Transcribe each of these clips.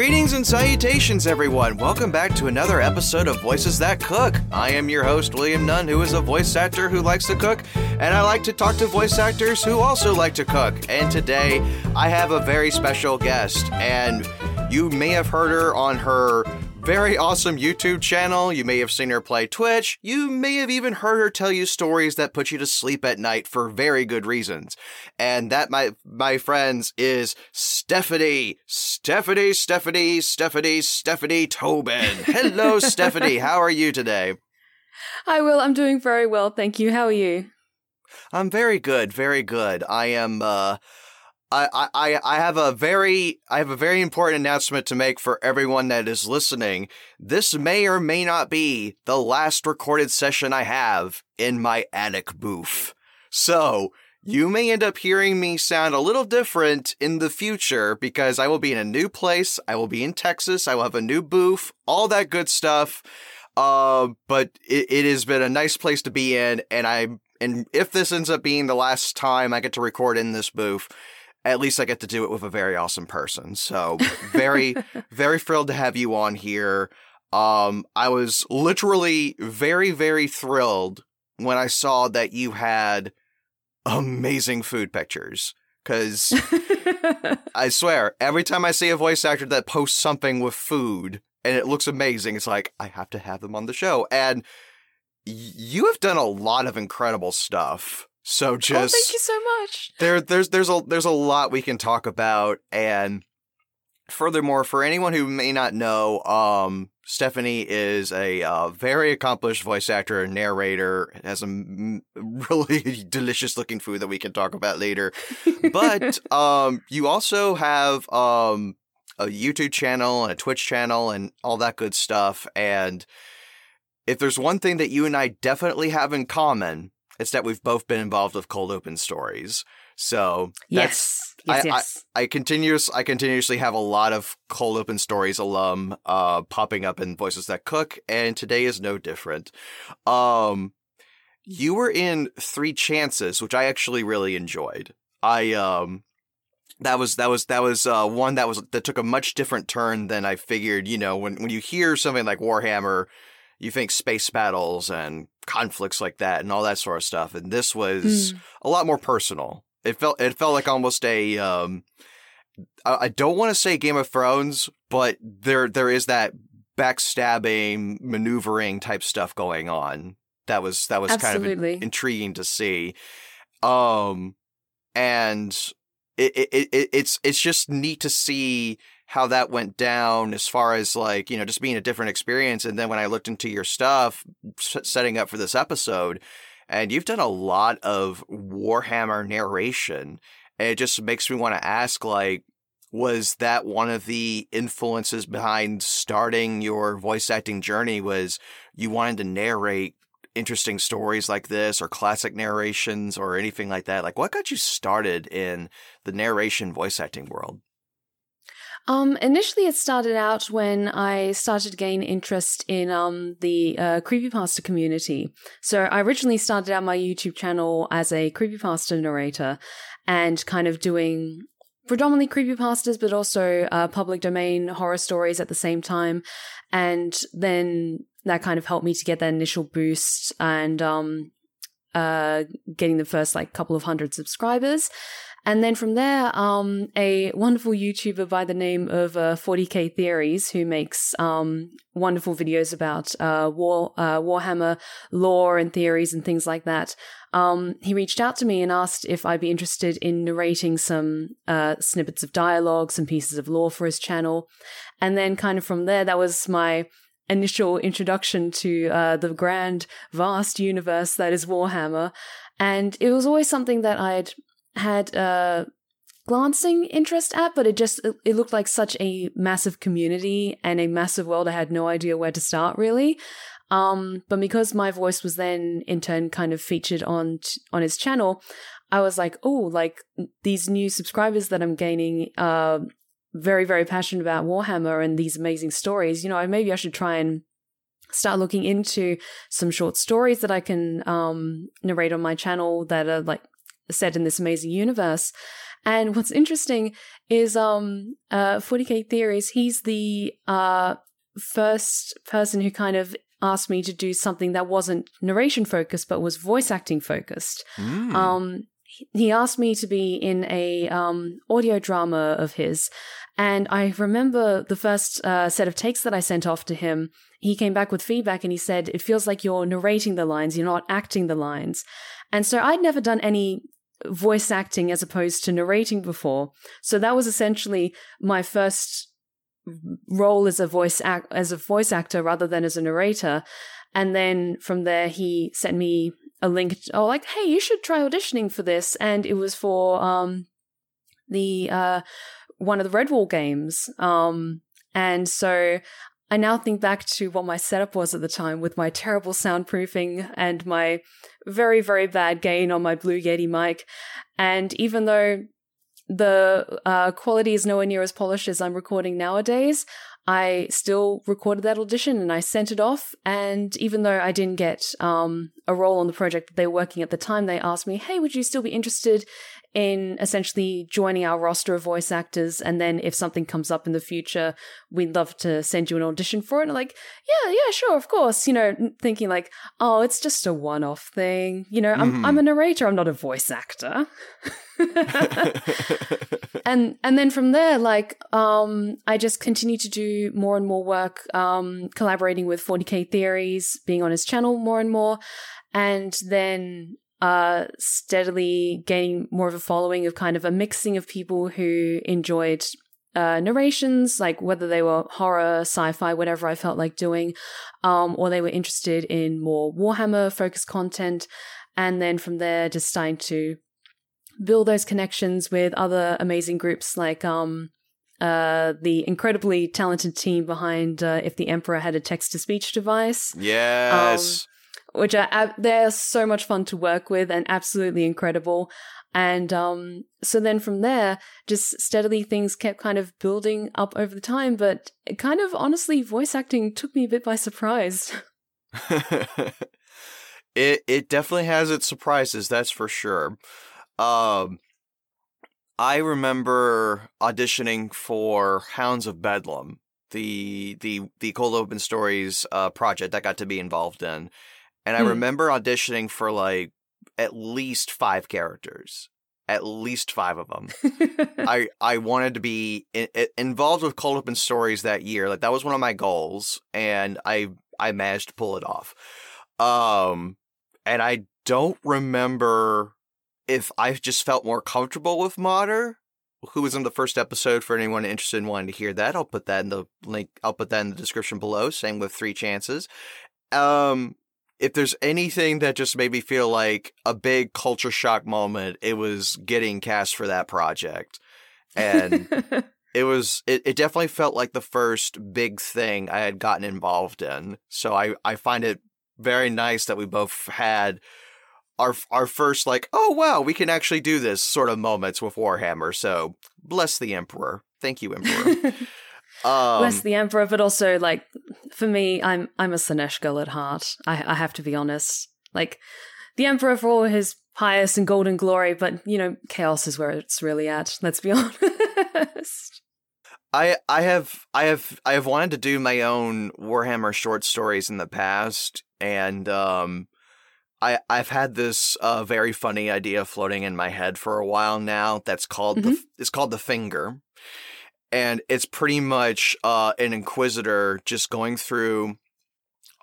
Greetings and salutations, everyone. Welcome back to another episode of Voices That Cook. I am your host, William Nunn, who is a voice actor who likes to cook, and I like to talk to voice actors who also like to cook. And today, I have a very special guest, and you may have heard her on her very awesome YouTube channel. You may have seen her play Twitch. You may have even heard her tell you stories that put you to sleep at night for very good reasons. And that, my my friends, is Stephanie. Stephanie, Stephanie, Stephanie, Stephanie Tobin. Hello, Stephanie. How are you today? Hi, Will. I'm doing very well, thank you. How are you? I'm very good, very good. I am uh I, I, I have a very I have a very important announcement to make for everyone that is listening. This may or may not be the last recorded session I have in my attic booth. So you may end up hearing me sound a little different in the future because I will be in a new place. I will be in Texas. I will have a new booth, all that good stuff. Uh, but it, it has been a nice place to be in, and I and if this ends up being the last time I get to record in this booth, at least I get to do it with a very awesome person. So very, very thrilled to have you on here. Um, I was literally very, very thrilled when I saw that you had amazing food pictures. Cause I swear, every time I see a voice actor that posts something with food and it looks amazing, it's like, I have to have them on the show. And you have done a lot of incredible stuff. So just oh, thank you so much. There, there's there's a there's a lot we can talk about, and furthermore, for anyone who may not know, um, Stephanie is a uh, very accomplished voice actor and narrator. Has some really delicious looking food that we can talk about later. but um, you also have um, a YouTube channel and a Twitch channel and all that good stuff. And if there's one thing that you and I definitely have in common, it's that we've both been involved with cold open stories. So yes, yes, I, yes. I, I continuous I continuously have a lot of cold open stories alum uh popping up in voices that cook, and today is no different. Um, you were in Three Chances, which I actually really enjoyed. I um that was that was that was uh, one that was that took a much different turn than I figured. You know, when when you hear something like Warhammer, you think space battles and conflicts like that and all that sort of stuff. And this was mm. a lot more personal. It felt it felt like almost a um, I don't want to say Game of Thrones, but there there is that backstabbing, maneuvering type stuff going on. That was that was Absolutely. kind of intriguing to see. Um, and it, it, it it's it's just neat to see how that went down as far as like you know just being a different experience. And then when i looked into your stuff setting up for this episode and you've done a lot of warhammer narration. And it just makes me want to ask like was that one of the influences behind starting your voice acting journey was you wanted to narrate interesting stories like this or classic narrations or anything like that? Like what got you started in the narration voice acting world um, initially, it started out when I started to gain interest in um, the uh, creepypasta community. So I originally started out my YouTube channel as a creepypasta narrator and kind of doing predominantly creepypastas, but also uh, public domain horror stories at the same time. And then that kind of helped me to get that initial boost and um, uh, getting the first like couple of hundred subscribers. And then from there, um, a wonderful YouTuber by the name of uh, 40k Theories, who makes um, wonderful videos about uh, War uh, Warhammer lore and theories and things like that. Um, he reached out to me and asked if I'd be interested in narrating some uh, snippets of dialogue, some pieces of lore for his channel, and then kind of from there, that was my initial introduction to uh, the grand, vast universe that is Warhammer. And it was always something that I'd had a glancing interest at, but it just it looked like such a massive community and a massive world. I had no idea where to start really. Um, but because my voice was then in turn kind of featured on on his channel, I was like, oh, like these new subscribers that I'm gaining are very very passionate about Warhammer and these amazing stories. You know, maybe I should try and start looking into some short stories that I can um, narrate on my channel that are like set in this amazing universe. And what's interesting is um uh 40k theories, he's the uh first person who kind of asked me to do something that wasn't narration focused but was voice acting focused. Mm. Um, he asked me to be in a um, audio drama of his, and I remember the first uh, set of takes that I sent off to him. He came back with feedback and he said, "It feels like you're narrating the lines, you're not acting the lines." And so I'd never done any voice acting as opposed to narrating before, so that was essentially my first role as a voice act as a voice actor rather than as a narrator. And then from there, he sent me a link. Oh, like, hey, you should try auditioning for this. And it was for um the uh one of the Redwall games. Um, and so I now think back to what my setup was at the time with my terrible soundproofing and my very, very bad gain on my Blue Yeti mic. And even though the uh, quality is nowhere near as polished as I'm recording nowadays. I still recorded that audition and I sent it off. And even though I didn't get um, a role on the project that they were working at the time, they asked me, "Hey, would you still be interested in essentially joining our roster of voice actors? And then if something comes up in the future, we'd love to send you an audition for it." And like, "Yeah, yeah, sure, of course." You know, thinking like, "Oh, it's just a one-off thing." You know, I'm. I'm a narrator. I'm not a voice actor. and and then from there like um i just continue to do more and more work um collaborating with 40k theories being on his channel more and more and then steadily gaining more of a following of kind of a mixing of people who enjoyed uh narrations like whether they were horror sci-fi whatever i felt like doing um or they were interested in more warhammer focused content and then from there just starting to build those connections with other amazing groups like um uh the incredibly talented team behind uh, if the emperor had a text to speech device yes. Which are they're so much fun to work with and absolutely incredible. And um so then from there just steadily things kept kind of building up over the time but kind of honestly voice acting took me a bit by surprise. It it definitely has its surprises, that's for sure. Um I remember auditioning for Hounds of Bedlam, the the the Cold Open Stories uh, project that got to be involved in, and I Hmm. remember auditioning for like at least five characters, at least five of them. I I wanted to be in, in- involved with Cold Open Stories that year. Like that was one of my goals, and I I managed to pull it off. Um, and I don't remember if I just felt more comfortable with Mater, who was in the first episode. For anyone interested in wanting to hear that, I'll put that in the link. I'll put that in the description below. Same with Three Chances. Um, if there's anything that just made me feel like a big culture shock moment, it was getting cast for that project. And it was it, it definitely felt like the first big thing I had gotten involved in. So I, I find it very nice that we both had our our first like, oh wow, we can actually do this sort of moments with Warhammer. So bless the Emperor. Thank you, Emperor. Um, Bless the Emperor, but also like for me, I'm I'm a Slaanesh girl at heart. I I have to be honest. Like the Emperor for all his pious and golden glory, but you know, chaos is where it's really at. Let's be honest. I I have I have I have wanted to do my own Warhammer short stories in the past, and um, I I've had this uh, very funny idea floating in my head for a while now. That's called the it's called the Finger, and it's pretty much uh, an Inquisitor just going through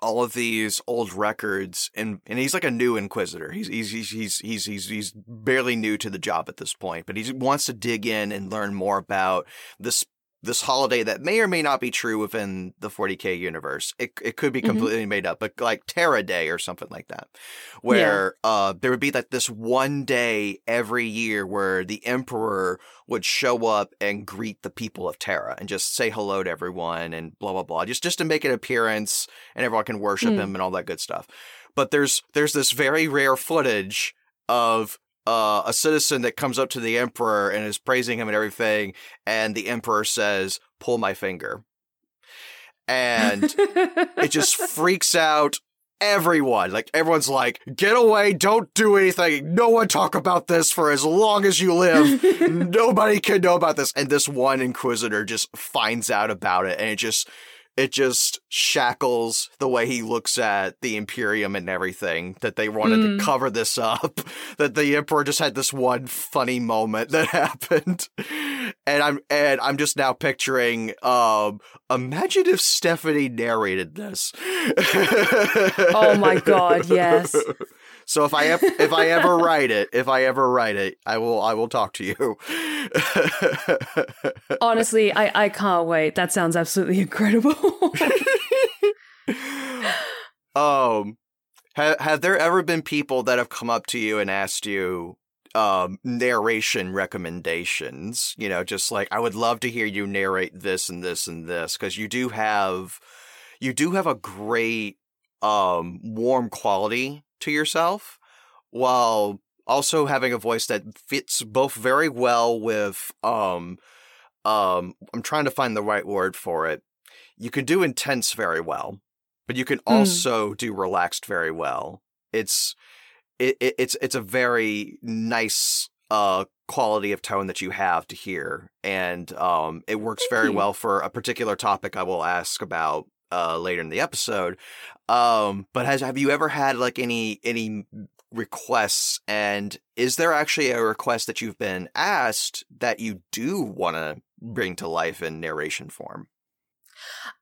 all of these old records, and and he's like a new Inquisitor. He's he's he's he's he's he's, he's barely new to the job at this point, but he wants to dig in and learn more about this this holiday that may or may not be true within the 40k universe. It it could be Mhm. completely made up, but like Terra Day or something like that, where uh there would be like this one day every year where the Emperor would show up and greet the people of Terra and just say hello to everyone and blah blah blah, just just to make an appearance and everyone can worship Mm. him and all that good stuff. But there's there's this very rare footage of uh, a citizen that comes up to the emperor and is praising him and everything, and the emperor says, "Pull my finger," and it just freaks out everyone, like everyone's like, get away, don't do anything, no one talk about this for as long as you live. Nobody can know about this. And this one inquisitor just finds out about it and it just it just shackles the way he looks at the Imperium and everything that they wanted Mm. to cover this up. That the Emperor just had this one funny moment that happened. And I'm and I'm just now picturing um imagine if Stephanie narrated this. Oh my God, yes. So if I ev- if I ever write it, if I ever write it, I will I will talk to you. Honestly, I, I can't wait. That sounds absolutely incredible. um have have there ever been people that have come up to you and asked you um narration recommendations you know just like i would love to hear you narrate this and this and this because you do have you do have a great um warm quality to yourself while also having a voice that fits both very well with um um i'm trying to find the right word for it. You can do intense very well but you can also do relaxed very well. It's it, it it's it's a very nice uh quality of tone that you have to hear and um it works Thank very you. well for a particular topic I will ask about uh later in the episode um but has have you ever had like any any requests? And is there actually a request that you've been asked that you do want to bring to life in narration form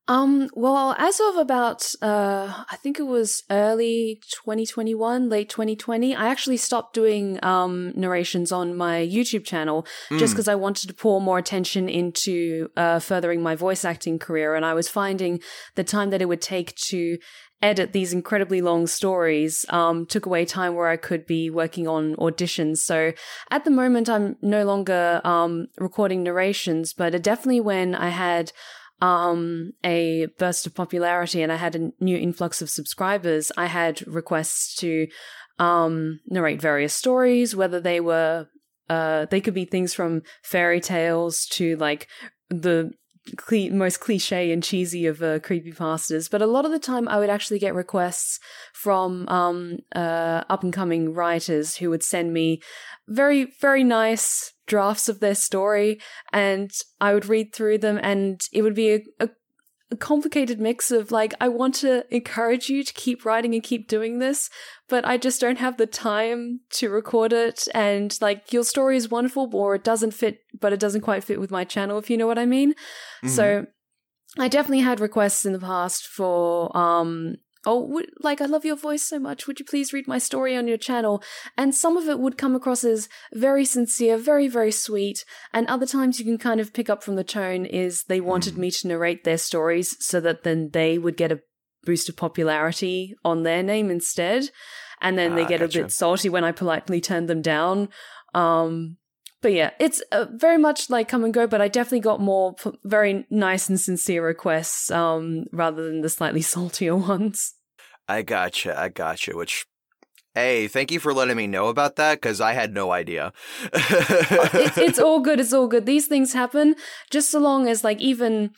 Um, well, as of about, uh, I think it was early 2021, late 2020, I actually stopped doing, um, narrations on my YouTube channel just Mm, because I wanted to pour more attention into, uh, furthering my voice acting career. And I was finding the time that it would take to edit these incredibly long stories, um, took away time where I could be working on auditions. So at the moment, I'm no longer, um, recording narrations, but definitely when I had, um, a burst of popularity and I had a new influx of subscribers, I had requests to um, narrate various stories, whether they were uh, they could be things from fairy tales to like the cle- most cliche and cheesy of uh, creepypastas. But a lot of the time, I would actually get requests from um, uh, up and coming writers who would send me very, very nice drafts of their story, and I would read through them, and it would be a, a, a complicated mix of like, I want to encourage you to keep writing and keep doing this, but I just don't have the time to record it. And like, your story is wonderful, or it doesn't fit, but it doesn't quite fit with my channel, if you know what I mean. mhm. So I definitely had requests in the past for um oh would, like I love your voice so much. Would you please read my story on your channel? And some of it would come across as very sincere very very sweet and other times you can kind of pick up from the tone is they wanted Mm. me to narrate their stories so that then they would get a boost of popularity on their name instead and then they Ah, get a bit salty when I politely turn them down. Um but yeah, it's uh, very much like come and go, but I definitely got more p- very nice and sincere requests um, rather than the slightly saltier ones. I gotcha. I gotcha. Which, hey, thank you for letting me know about that because I had no idea. It, it's all good. It's all good. These things happen just so long as, like, even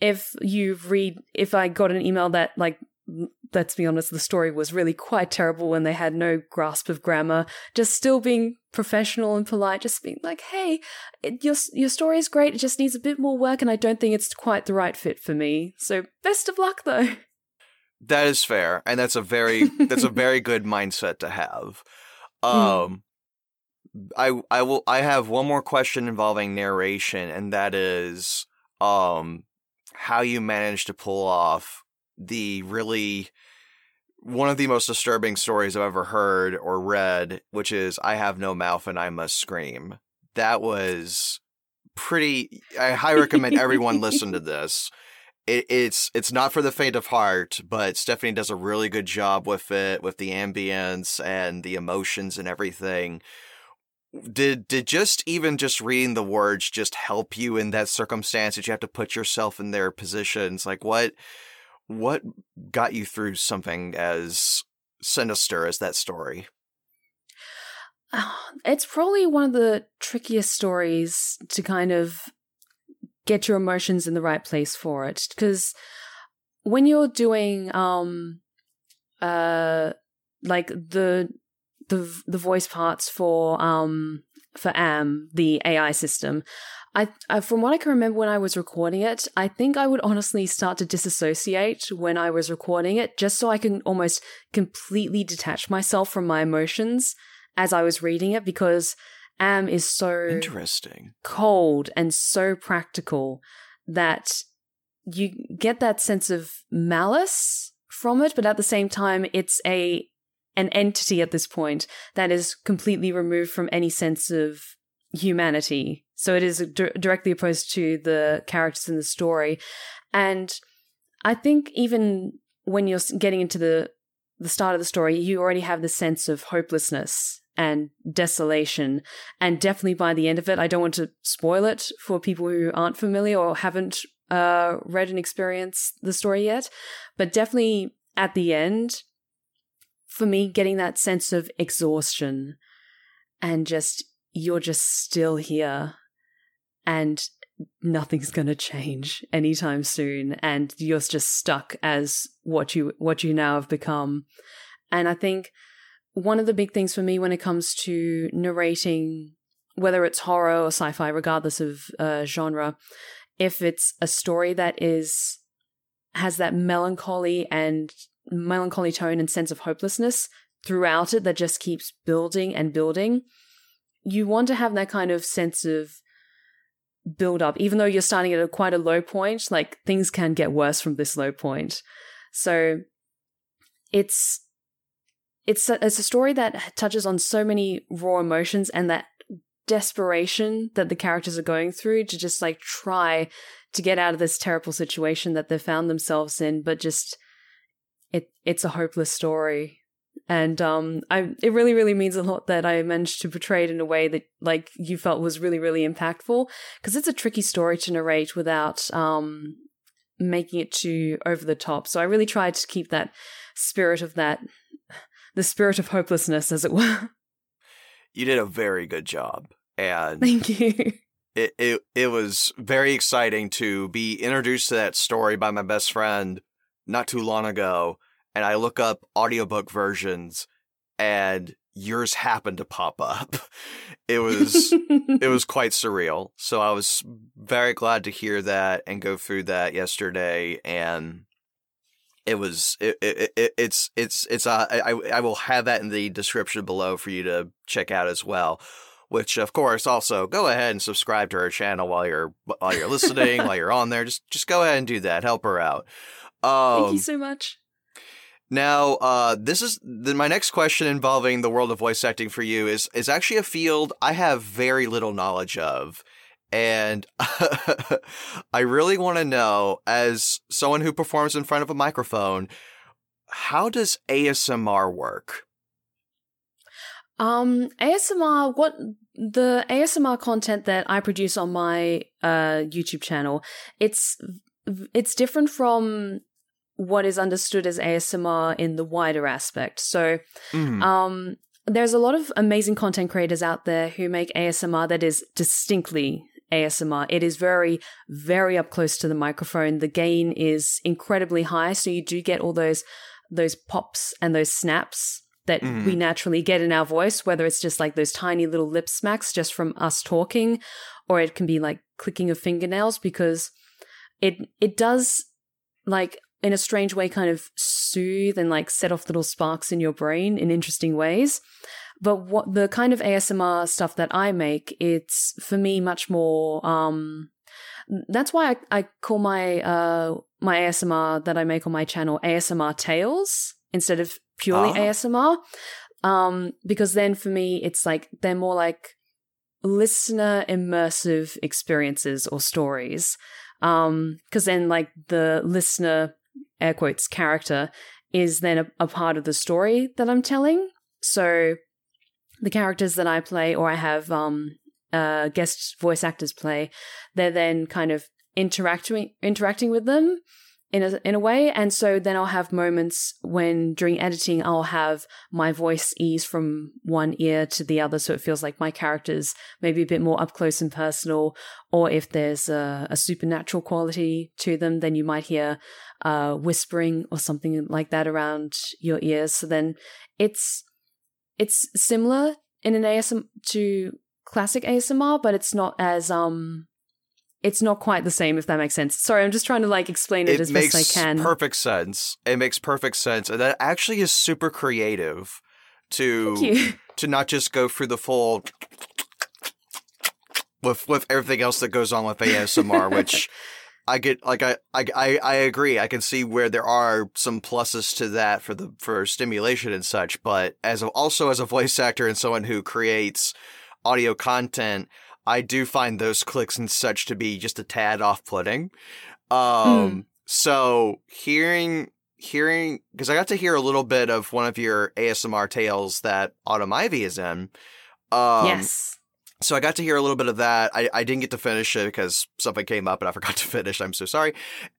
if you read, if I got an email that, like, let's be honest, the story was really quite terrible when they had no grasp of grammar, just still being professional and polite, just being like, hey, it, your, your story is great. It just needs a bit more work, and I don't think it's quite the right fit for me. So, best of luck, though. that is fair, and that's a very that's a very good mindset to have. Mm. Um, I I will I have one more question involving narration, and that is um how you managed to pull off the really one of the most disturbing stories I've ever heard or read, which is I have no mouth and I must scream. That was pretty I highly recommend everyone listen to this. It, it's it's not for the faint of heart, but Stephanie does a really good job with it, with the ambience and the emotions and everything. Did did just even just reading the words just help you in that circumstance? that you have to put yourself in their positions? Like what what got you through something as sinister as that story? It's probably one of the trickiest stories to kind of get your emotions in the right place for it. Because when you're doing um, uh like the the the voice parts for um for AM, the AI system. I, I from what I can remember when I was recording it, I think I would honestly start to disassociate when I was recording it just so I can almost completely detach myself from my emotions as I was reading it because AM is so Interesting. cold and so practical that you get that sense of malice from it, but at the same time, it's a an entity at this point that is completely removed from any sense of humanity. So it is di- directly opposed to the characters in the story, and I think even when you're getting into the the start of the story, you already have the sense of hopelessness and desolation. And definitely by the end of it, I don't want to spoil it for people who aren't familiar or haven't uh, read and experienced the story yet, but definitely at the end, for me, getting that sense of exhaustion and just, you're just still here and nothing's going to change anytime soon and you're just stuck as what you what you now have become. And i think one of the big things for me when it comes to narrating whether it's horror or sci-fi regardless of uh, genre if it's a story that is has that melancholy and melancholy tone and sense of hopelessness throughout it that just keeps building and building you want to have that kind of sense of build up even though you're starting at a quite a low point like things can get worse from this low point. So it's it's a, it's a story that touches on so many raw emotions and that desperation that the characters are going through to just like try to get out of this terrible situation that they've found themselves in but just it it's a hopeless story and um i it really really means a lot that i managed to portray it in a way that like you felt was really really impactful. Because it's a tricky story to narrate without um making it too over the top. So i really tried to keep that spirit of that the spirit of hopelessness as it were. You did a very good job. And thank you. it, it it was very exciting to be introduced to that story by my best friend not too long ago and I look up audiobook versions and yours happened to pop up. It was it was quite surreal. So I was very glad to hear that and go through that yesterday and it was it, it, it it's it's it's uh, I I will have that in the description below for you to check out as well. Which of course also go ahead and subscribe to her channel while you're while you're listening while you're on there. Just just go ahead and do that. Help her out. Um, thank you so much now, uh, this is the, my next question involving the world of voice acting for you is is actually a field I have very little knowledge of, and I really want to know, as someone who performs in front of a microphone, how does ASMR work? Um, ASMR, what the ASMR content that I produce on my uh YouTube channel, it's it's different from what is understood as ASMR in the wider aspect. So, Mm. um, there's a lot of amazing content creators out there who make ASMR that is distinctly ASMR. It is very, very up close to the microphone. The gain is incredibly high, so you do get all those those pops and those snaps that Mhm. we naturally get in our voice, whether it's just like those tiny little lip smacks just from us talking, or it can be like clicking of fingernails because it it does like in a strange way kind of soothe and like set off little sparks in your brain in interesting ways. But what the kind of ASMR stuff that I make, it's for me much more um that's why I, I call my uh my ASMR that I make on my channel ASMR Tales instead of purely Ah. ASMR. Um because then for me it's like they're more like listener immersive experiences or stories. Um because then like the listener air quotes character is then a, a part of the story that I'm telling. So the characters that I play or I have um uh guest voice actors play, they're then kind of interacting interacting with them in a in a way. And so then I'll have moments when during editing I'll have my voice ease from one ear to the other. So it feels like my characters maybe a bit more up close and personal. Or if there's a, a supernatural quality to them then you might hear uh, whispering or something like that around your ears. So then it's it's similar in an ASM to classic ASMR but it's not as um it's not quite the same if that makes sense. Sorry, I'm just trying to like explain it, it as best I can. Perfect sense. It makes perfect sense, and that actually is super creative to to not just go through the full with with everything else that goes on with ASMR, which I get like I, I I agree. I can see where there are some pluses to that for the for stimulation and such, but as a, also as a voice actor and someone who creates audio content, I do find those clicks and such to be just a tad off-putting. Um, Mm. so hearing hearing because I got to hear a little bit of one of your ASMR tales that Autumn Ivy is in. Um, yes. so I got to hear a little bit of that. I, I didn't get to finish it because something came up and I forgot to finish. I'm so sorry.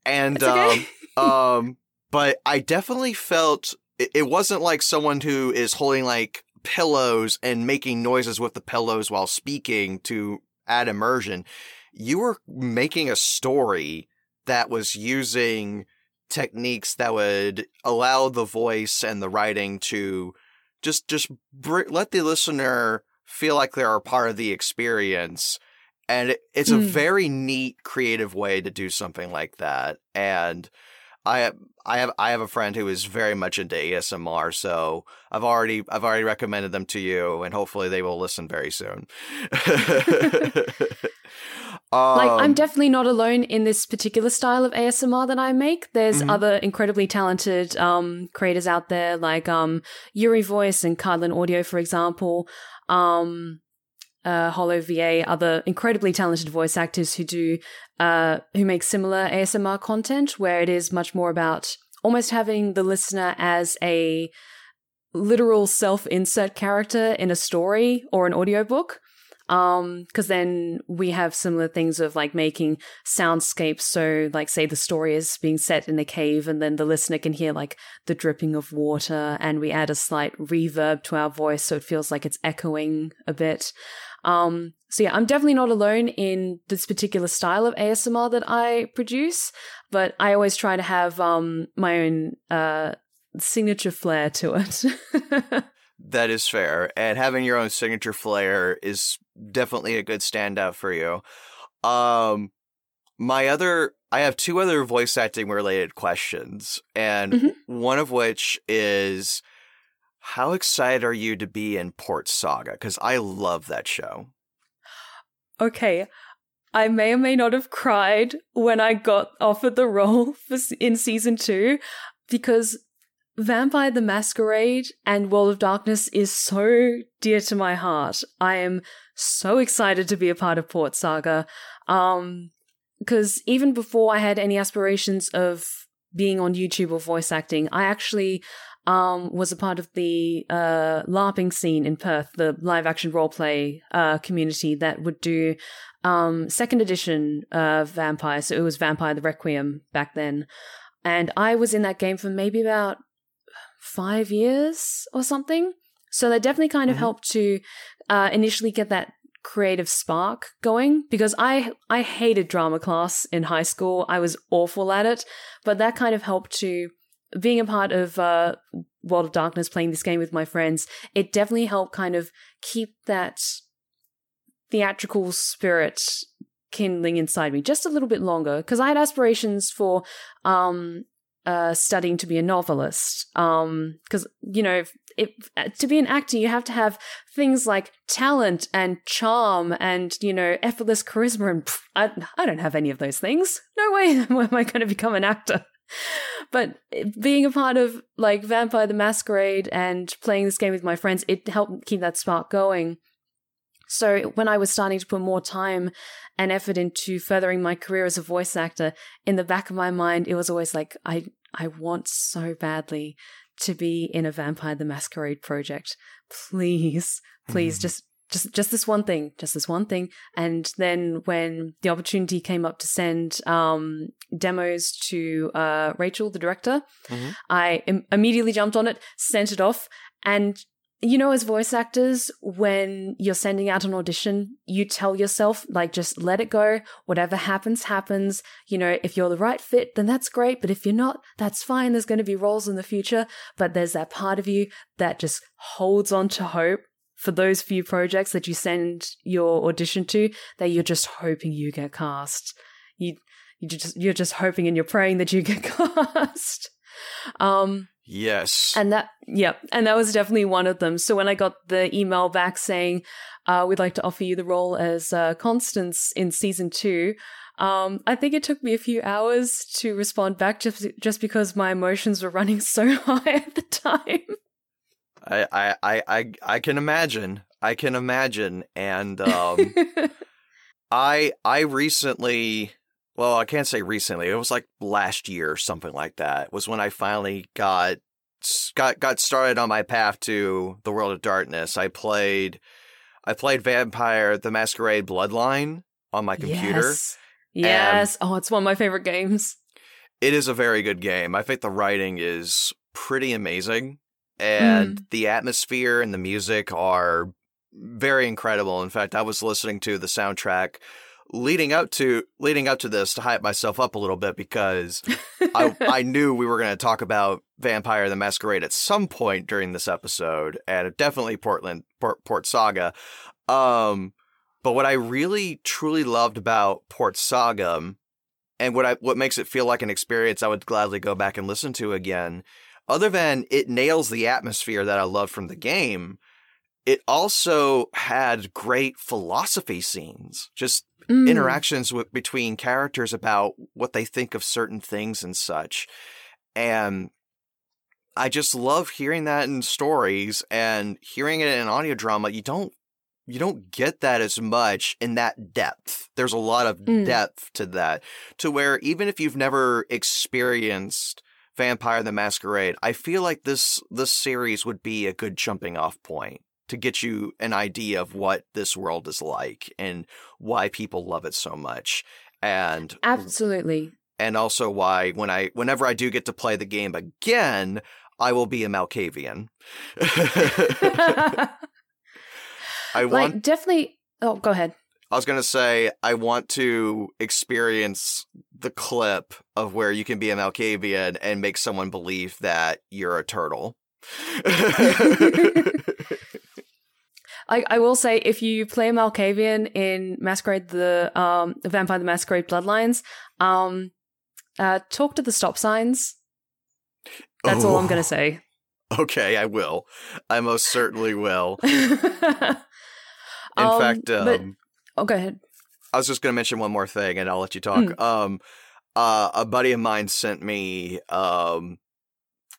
And okay. um, um, but I definitely felt it, it wasn't like someone who is holding like pillows and making noises with the pillows while speaking to add immersion. You were making a story that was using techniques that would allow the voice and the writing to just just br- let the listener feel like they're a part of the experience and it, it's a Mm. very neat creative way to do something like that and i i have i have a friend who is very much into asmr so i've already i've already recommended them to you and hopefully they will listen very soon like I'm Um, definitely not alone in this particular style of ASMR that I make. There's Mhm. other incredibly talented um, creators out there, like um, Yuri Voice and Cardlin Audio, for example. Um, uh, Hollow VA, other incredibly talented voice actors who do uh, who make similar ASMR content, where it is much more about almost having the listener as a literal self-insert character in a story or an audiobook. Um because then we have similar things of like making soundscapes. So like say the story is being set in a cave and then the listener can hear like the dripping of water and we add a slight reverb to our voice so it feels like it's echoing a bit um so yeah i'm definitely not alone in this particular style of asmr that i produce but i always try to have um my own uh signature flair to it That is fair. And having your own signature flair is definitely a good standout for you. Um my other I have two other voice acting related questions and Mhm. one of which is how excited are you to be in Port Saga cuz I love that show. Okay, I may or may not have cried when I got offered the role for, in season two because Vampire the Masquerade and World of Darkness is so dear to my heart. I am so excited to be a part of Port Saga. Um, because even before I had any aspirations of being on YouTube or voice acting, I actually um, was a part of the uh, LARPing scene in Perth, the live action roleplay uh, community that would do um, second edition uh, Vampire. So it was Vampire the Requiem back then. And I was in that game for maybe about five years or something. So that definitely kind of Mhm. helped to uh, initially get that creative spark going because I I hated drama class in high school. I was awful at it, but that kind of helped to being a part of uh, World of Darkness, playing this game with my friends. It definitely helped kind of keep that theatrical spirit kindling inside me just a little bit longer because I had aspirations for um uh studying to be a novelist um because you know if, if to be an actor you have to have things like talent and charm and you know effortless charisma and pff, I, I don't have any of those things no way am I going to become an actor but being a part of like Vampire the Masquerade and playing this game with my friends it helped keep that spark going so when I was starting to put more time and effort into furthering my career as a voice actor, in the back of my mind, it was always like, I, I want so badly to be in a Vampire the Masquerade project. Please, please Mhm. just just just this one thing, just this one thing. And then when the opportunity came up to send um, demos to uh, Rachel, the director, Mhm. I Im- immediately jumped on it, sent it off, and you know, as voice actors, when you're sending out an audition, you tell yourself, like, just let it go. Whatever happens, happens. You know, if you're the right fit, then that's great. But if you're not, that's fine. There's going to be roles in the future. But there's that part of you that just holds on to hope for those few projects that you send your audition to that you're just hoping you get cast. You, you just, you're just hoping and you're praying that you get cast. Um, Yes. and that, yeah, and that was definitely one of them. So when I got the email back saying, uh, we'd like to offer you the role as uh, Constance in season two, um, I think it took me a few hours to respond back just, just because my emotions were running so high at the time. I, I, I, I, I can imagine. I can imagine. And um, I I recently well, I can't say recently. It was like last year or something like that. Was when I finally got got got started on my path to the world of darkness. I played I played Vampire the Masquerade Bloodline on my computer. Yes. Yes. oh, it's one of my favorite games. It is a very good game. I think the writing is pretty amazing and the atmosphere and the music are very incredible. In fact, I was listening to the soundtrack leading up to leading up to this to hype myself up a little bit because I I knew we were going to talk about Vampire the Masquerade at some point during this episode and definitely Portland Port, Port Saga. Um but what I really truly loved about Port Saga and what I what makes it feel like an experience I would gladly go back and listen to again other than it nails the atmosphere that I love from the game, it also had great philosophy scenes, just Mm. interactions with between characters about what they think of certain things and such. And I just love hearing that in stories and hearing it in audio drama. You don't you don't get that as much in that depth. There's a lot of Mm. depth to that to where even if you've never experienced Vampire the Masquerade, I feel like this this series would be a good jumping off point to get you an idea of what this world is like and why people love it so much. And Absolutely. and also why when I whenever I do get to play the game again, I will be a Malkavian. I want like, definitely. Oh, go ahead. I was gonna say I want to experience the clip of where you can be a Malkavian and make someone believe that you're a turtle. I, I will say if you play Malkavian in Masquerade the um Vampire the Masquerade Bloodlines, um uh talk to the stop signs. That's all I'm Oh. gonna say. Okay, I will. I most certainly will. In In fact, um, oh, go ahead. I was just going to mention one more thing, and I'll let you talk. Um, uh, a buddy of mine sent me. Um,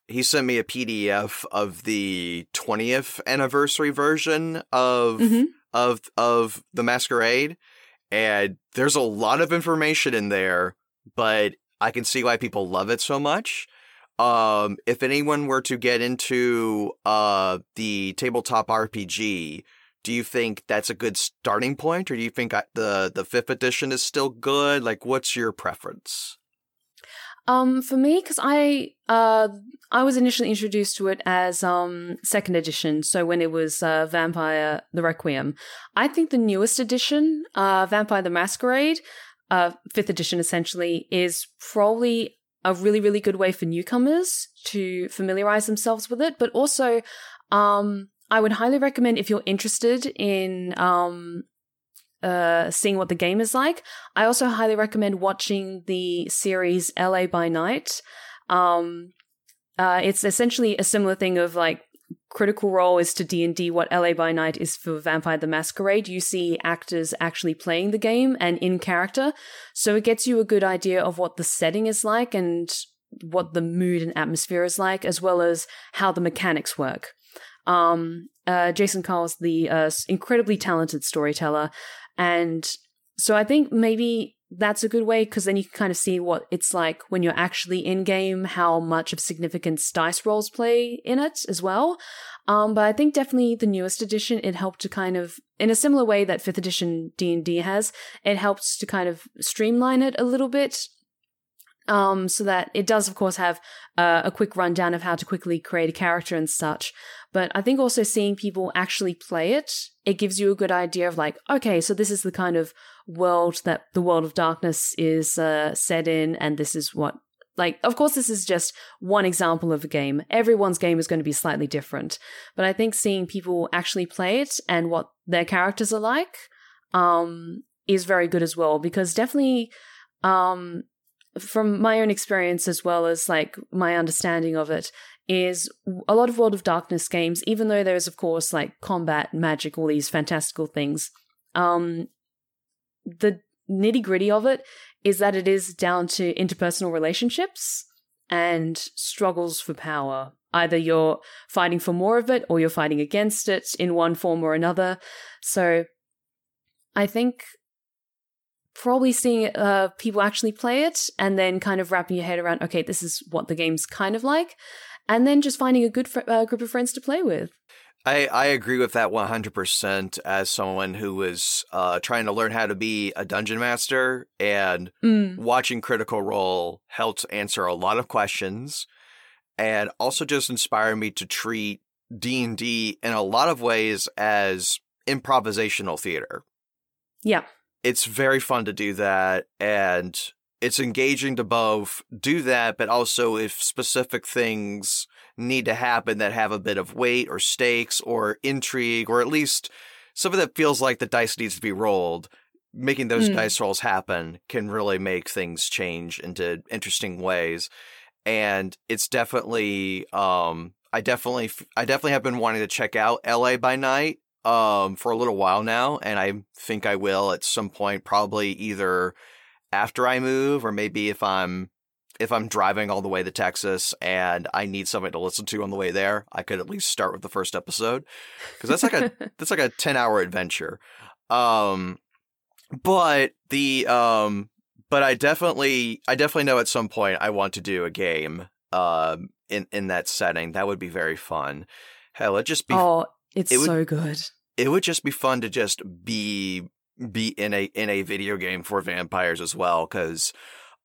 he sent me a PDF of the 20th anniversary version of Mhm. of of the Masquerade, and there's a lot of information in there, but I can see why people love it so much. Um, if anyone were to get into uh the tabletop RPG, do you think that's a good starting point, or do you think the the fifth edition is still good? Like, what's your preference? Um, for me, because I uh I was initially introduced to it as um second edition, so when it was uh, Vampire the Requiem. I think the newest edition, uh, Vampire the Masquerade, uh, fifth edition essentially, is probably a really really good way for newcomers to familiarize themselves with it, but also, um, I would highly recommend if you're interested in um. Uh, seeing what the game is like. I also highly recommend watching the series LA by Night. Um, uh, it's essentially a similar thing of like critical role is to d&d what la by night is for vampire the masquerade you see actors actually playing the game and in character so it gets you a good idea of what the setting is like and what the mood and atmosphere is like as well as how the mechanics work um, uh, jason carl's the uh, incredibly talented storyteller and so i think maybe that's a good way because then you can kind of see what it's like when you're actually in game, how much of significance dice rolls play in it as well. Um, but I think definitely the newest edition, it helped to kind of, in a similar way that fifth edition D and D has, it helps to kind of streamline it a little bit. Um, so that it does, of course, have uh, a quick rundown of how to quickly create a character and such. But I think also seeing people actually play it, it gives you a good idea of like, okay, so this is the kind of world that the world of darkness is uh, set in, and this is what like, of course, this is just one example of a game. Everyone's game is going to be slightly different. But I think seeing people actually play it and what their characters are like um, is very good as well. Because definitely, um, from my own experience as well as like my understanding of it, is a lot of World of Darkness games, even though there's, of course, like combat, magic, all these fantastical things, um, the nitty gritty of it is that it is down to interpersonal relationships and struggles for power. Either you're fighting for more of it or you're fighting against it in one form or another. So I think probably seeing uh, people actually play it and then kind of wrapping your head around, okay, this is what the game's kind of like, and then just finding a good fr- uh, group of friends to play with. I, I agree with that 100% as someone who was uh, trying to learn how to be a dungeon master and mm. watching Critical Role helped answer a lot of questions and also just inspired me to treat D&D in a lot of ways as improvisational theater. Yeah. It's very fun to do that and it's engaging to both do that but also if specific things need to happen that have a bit of weight or stakes or intrigue or at least something that feels like the dice needs to be rolled making those Mm. dice rolls happen can really make things change into interesting ways and it's definitely um i definitely i definitely have been wanting to check out la by night um for a little while now and i think i will at some point probably either after i move or maybe if i'm if I'm driving all the way to Texas and I need something to listen to on the way there, I could at least start with the first episode because that's like a that's like a 10 hour adventure. Um but the um but I definitely I definitely know at some point I want to do a game um in in that setting. That would be very fun. Hell, it just be oh, it's it would- so good. it would just be fun to just be be in a in a video game for vampires as well because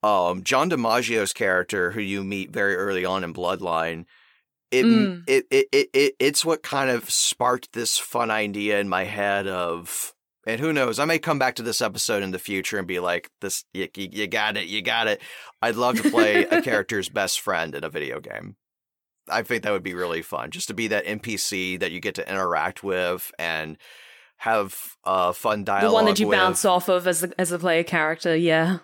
um John DiMaggio's character who you meet very early on in Bloodline it, Mm. it, it it it it's what kind of sparked this fun idea in my head of and who knows I may come back to this episode in the future and be like this you, you, you got it you got it I'd love to play a character's best friend in a video game I think that would be really fun just to be that NPC that you get to interact with and have uh, fun dialogue. The one that you with. bounce off of as the, as a player character, yeah.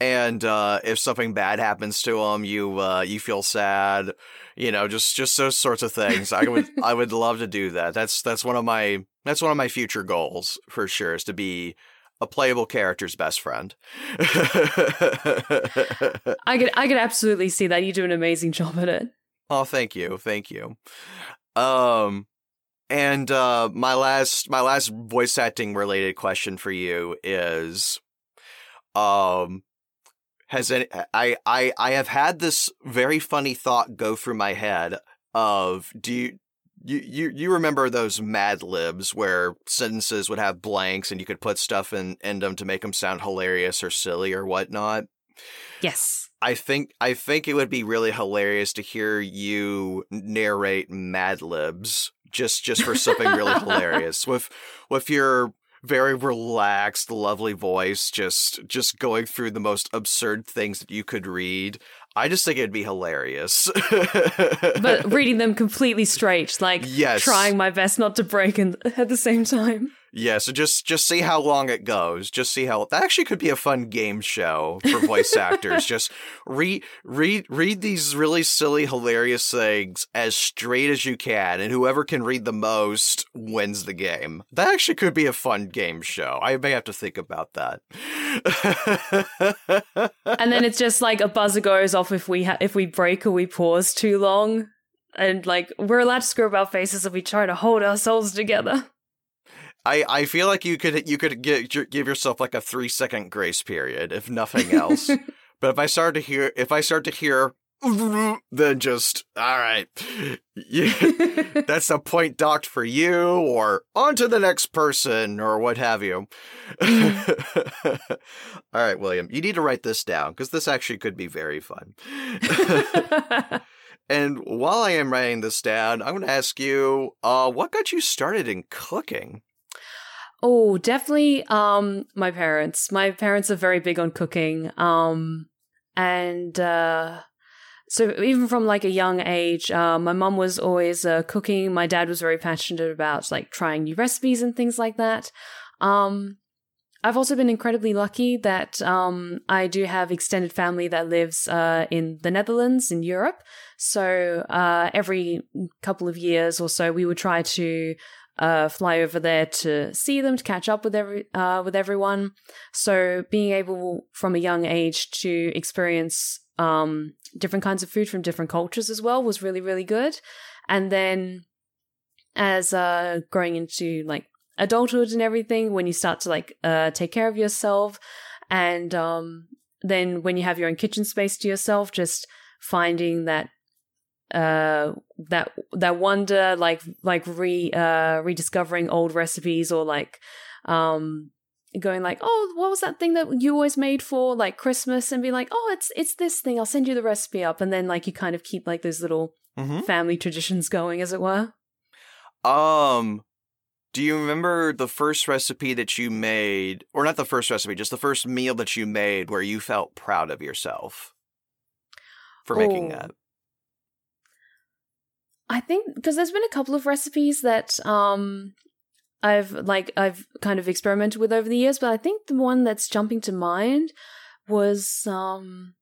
And uh, if something bad happens to him, you uh, you feel sad. You know, just just those sorts of things. I would I would love to do that. That's that's one of my that's one of my future goals for sure. Is to be a playable character's best friend. I could I could absolutely see that. You do an amazing job at it. Oh, thank you, thank you. Um, and uh, my last my last voice acting related question for you is, um, has any I I I have had this very funny thought go through my head of do you. You, you you remember those Mad Libs where sentences would have blanks and you could put stuff in, in them to make them sound hilarious or silly or whatnot? Yes. I think I think it would be really hilarious to hear you narrate Mad Libs just just for something really hilarious with with your very relaxed, lovely voice, just just going through the most absurd things that you could read. I just think it'd be hilarious. But reading them completely straight, like Yes. trying my best not to break in, at the same time. Yeah, so just just see how long it goes. Just see how that actually could be a fun game show for voice actors. Just read read read these really silly, hilarious things as straight as you can, and whoever can read the most wins the game. That actually could be a fun game show. I may have to think about that. And then it's just like a buzzer goes off if we ha- if we break or we pause too long, and like we're allowed to screw up our faces if we try to hold ourselves together. I, I feel like you could you could get, give yourself like a three second grace period if nothing else. but if I start to hear if I start to hear then just all right yeah, that's a point docked for you or on to the next person or what have you. All right william you need to write this down because this actually could be very fun. And while i am writing this down i'm going to ask you uh, what got you started in cooking Oh, definitely um my parents. My parents are very big on cooking. Um and uh so even from like a young age, uh, my mom was always uh, cooking. My dad was very passionate about like trying new recipes and things like that. Um, I've also been incredibly lucky that um, I do have extended family that lives uh, in the Netherlands in Europe. So uh, every couple of years or so, we would try to uh, fly over there to see them, to catch up with every uh, with everyone. So being able from a young age to experience um, different kinds of food from different cultures as well was really really good. And then as uh, growing into like adulthood and everything, when you start to like uh, take care of yourself, and um, then when you have your own kitchen space to yourself, just finding that uh that that wonder like like re uh rediscovering old recipes or like um going like oh what was that thing that you always made for like christmas? and be like oh it's it's this thing. I'll send you the recipe up. And then like you kind of keep like those little mm-hmm. family traditions going as it were. Um do you remember the first recipe that you made or not the first recipe just the first meal that you made where you felt proud of yourself for making Oh. that I think because there's been a couple of recipes that um I've like I've kind of experimented with over the years, but I think the one that's jumping to mind was um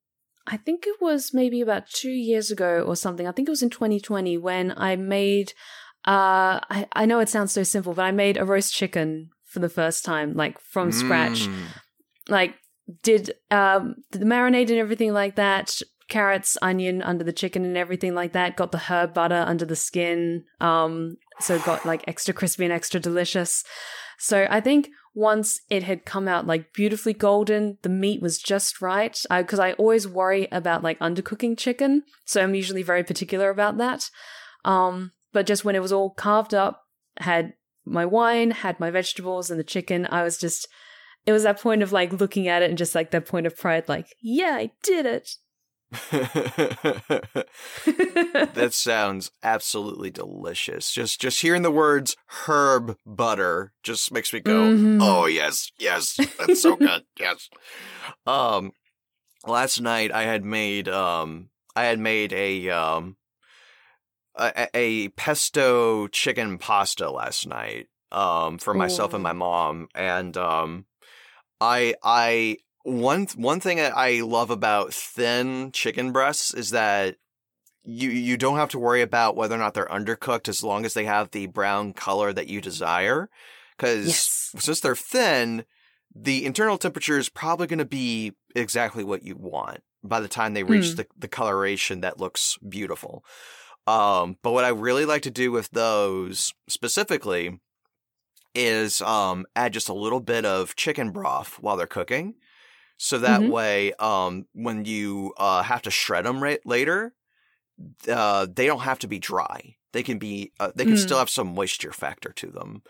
I think it was maybe about 2 years ago or something. I think it was in 2020 when I made uh I I know it sounds so simple, but I made a roast chicken for the first time like from scratch Mm. like did um the marinade and everything like that carrots onion under the chicken and everything like that. Got the herb butter under the skin um so got like extra crispy and extra delicious. So i think once it had come out like beautifully golden the meat was just right. Because I, always worry about like undercooking chicken so i'm usually very particular about that. Um but just when it was all carved up had my wine had my vegetables and the chicken i was just it was that point of like looking at it and just like that point of pride like yeah i did it that sounds absolutely delicious. Just just hearing the words herb butter just makes me go, Mhm. "Oh yes, yes, that's so good." yes. Um last night I had made um I had made a um a, a pesto chicken pasta last night um for myself and my mom and um I I one one thing that I love about thin chicken breasts is that you you don't have to worry about whether or not they're undercooked as long as they have the brown color that you desire cuz yes since they're thin the internal temperature is probably going to be exactly what you want by the time they reach Hmm. the, the coloration that looks beautiful. Um, but what I really like to do with those specifically is um, add just a little bit of chicken broth while they're cooking. So that Mhm. way, um, when you uh, have to shred them right later, uh, they don't have to be dry. They can be, uh, they can Mm. still have some moisture factor to them.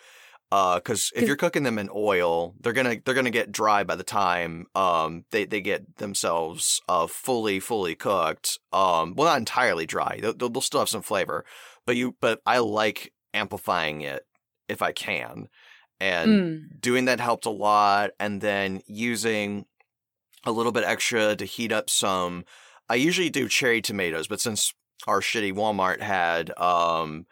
Because if Good. you're cooking them in oil, they're gonna they're gonna get dry by the time um they, they get themselves uh fully fully cooked. Um, well, not entirely dry. They'll, they'll still have some flavor, but you but I like amplifying it if I can, and Mm. doing that helped a lot. And then using a little bit extra to heat up some. I usually do cherry tomatoes, but since our shitty Walmart had um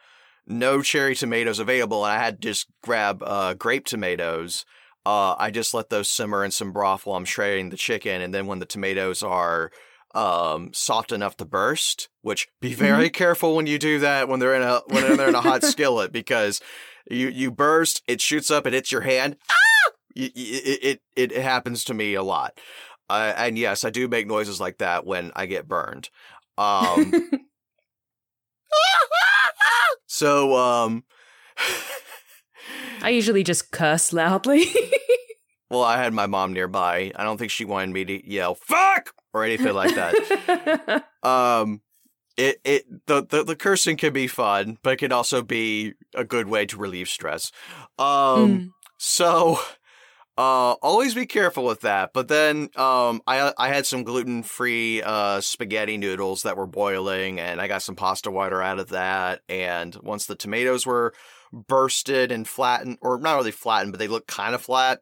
no cherry tomatoes available, and I had to just grab uh, grape tomatoes. Uh, I just let those simmer in some broth while I'm shredding the chicken, and then when the tomatoes are um, soft enough to burst, which be very careful when you do that when they're in a when they're in a hot skillet because you you burst, it shoots up, it hits your hand. Ah! Y- It it it happens to me a lot, uh, and yes, I do make noises like that when I get burned. Um, so um I usually just curse loudly. well, I had my mom nearby. I don't think she wanted me to yell "fuck" or anything like that. um, it it the, the the cursing can be fun, but it can also be a good way to relieve stress. Um, mm. so uh, always be careful with that. But then um, I I had some gluten free uh, spaghetti noodles that were boiling, and I got some pasta water out of that. And once the tomatoes were bursted and flattened, or not really flattened, but they looked kind of flat,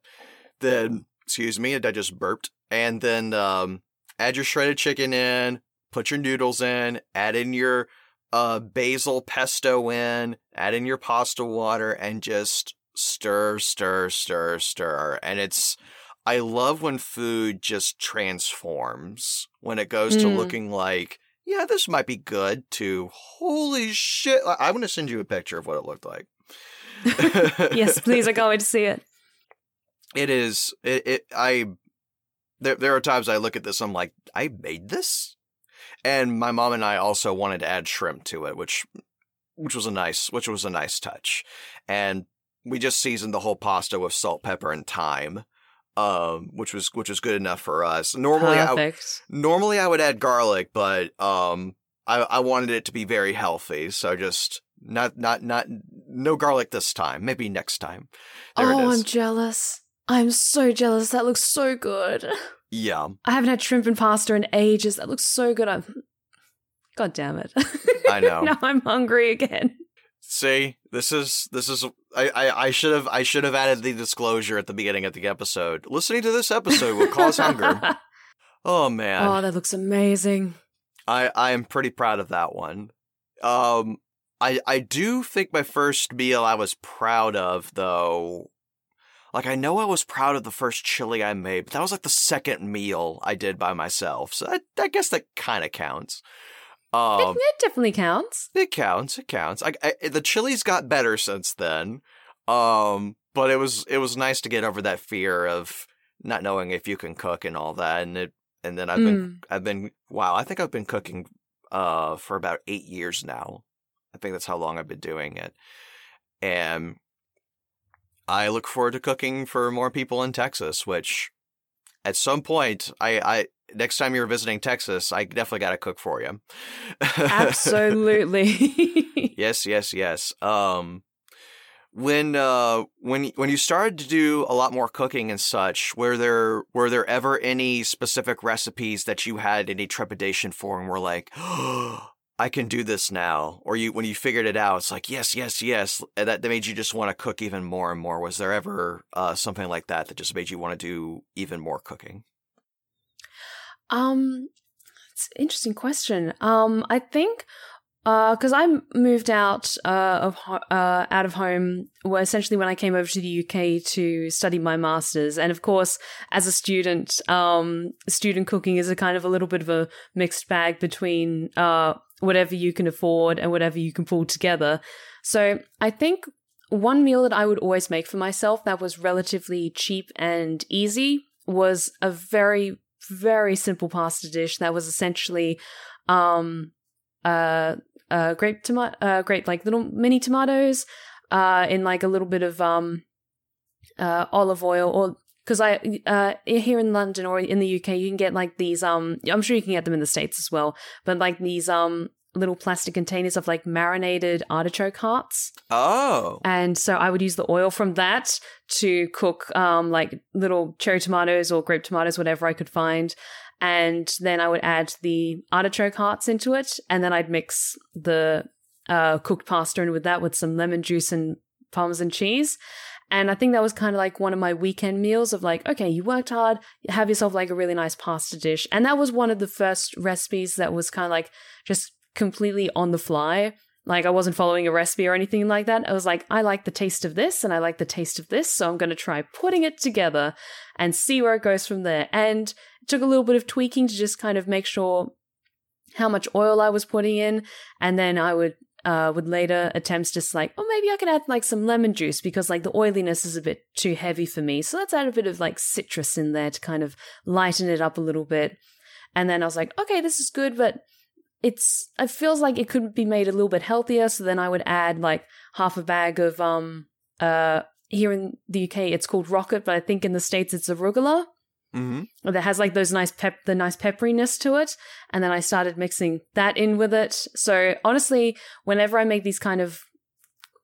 then excuse me, I just burped. And then um, add your shredded chicken in, put your noodles in, add in your uh, basil pesto in, add in your pasta water, and just stir, stir, stir, stir. And it's, I love when food just transforms, when it goes mm. to looking like, yeah, this might be good, to holy shit. I, going to send you a picture of what it looked like. yes, please. I can't wait to see it. It is, it, it, I, there, there are times I look at this, I'm like, I made this? And my mom and I also wanted to add shrimp to it, which which was a nice which was a nice touch. And we just seasoned the whole pasta with salt, pepper, and thyme, um, which was which was good enough for us. Normally, I, normally I would add garlic, but um, I I wanted it to be very healthy, so just not not not no garlic this time. Maybe next time. There oh, I'm jealous. I'm so jealous. That looks so good. Yeah. I haven't had shrimp and pasta in ages. That looks so good. I'm God damn it. I know. now I'm hungry again. See, this is this is I, I, I should have I should have added the disclosure at the beginning of the episode. Listening to this episode will cause hunger. Oh man. Oh, that looks amazing. I I am pretty proud of that one. Um I I do think my first meal I was proud of though. Like I know I was proud of the first chili I made, but that was like the second meal I did by myself. So I, I guess that kind of counts. Um, it, it, definitely counts. It counts. It counts. I, I, the chilies got better since then, um, but it was it was nice to get over that fear of not knowing if you can cook and all that. And it and then I've mm. been I've been wow. I think I've been cooking uh for about eight years now. I think that's how long I've been doing it, and I look forward to cooking for more people in Texas. Which at some point I I next time you're visiting Texas, I definitely got to cook for you. Absolutely. yes, yes, yes. Um, when uh when when you started to do a lot more cooking and such, were there were there ever any specific recipes that you had any trepidation for and were like, oh, I can do this now, or you when you figured it out, it's like yes, yes, yes. That that made you just want to cook even more and more. Was there ever uh, something like that that just made you want to do even more cooking? Um, it's interesting question. Um, I think because uh, I moved out uh, of uh, out of home, well, essentially when I came over to the UK to study my masters, and of course, as a student, um, student cooking is a kind of a little bit of a mixed bag between uh, whatever you can afford and whatever you can pull together. So I think one meal that I would always make for myself that was relatively cheap and easy was a very very simple pasta dish that was essentially um uh uh grape tomato uh grape like little mini tomatoes uh in like a little bit of um uh olive oil or because I uh here in London or in the UK you can get like these um I'm sure you can get them in the states as well but like these um little plastic containers of like marinated artichoke hearts. Oh. And so I would use the oil from that to cook um like little cherry tomatoes or grape tomatoes, whatever I could find. And then I would add the artichoke hearts into it. And then I'd mix the uh, cooked pasta in with that with some lemon juice and parmesan cheese. And I think that was kind of like one of my weekend meals of like, okay, you worked hard, have yourself like a really nice pasta dish. And that was one of the first recipes that was kind of like just completely on the fly. Like I wasn't following a recipe or anything like that. I was like, I like the taste of this and I like the taste of this, so I'm going to try putting it together and see where it goes from there. And it took a little bit of tweaking to just kind of make sure how much oil I was putting in, and then I would uh, with later attempts just like, oh, maybe I can add like some lemon juice because like the oiliness is a bit too heavy for me. So let's add a bit of like citrus in there to kind of lighten it up a little bit. And then I was like, okay, this is good, but it's it feels like it could be made a little bit healthier. So then I would add like half a bag of um uh here in the UK it's called rocket, but I think in the states it's arugula. Mm-hmm. That has like those nice pep, the nice pepperiness to it, and then I started mixing that in with it. So honestly, whenever I make these kind of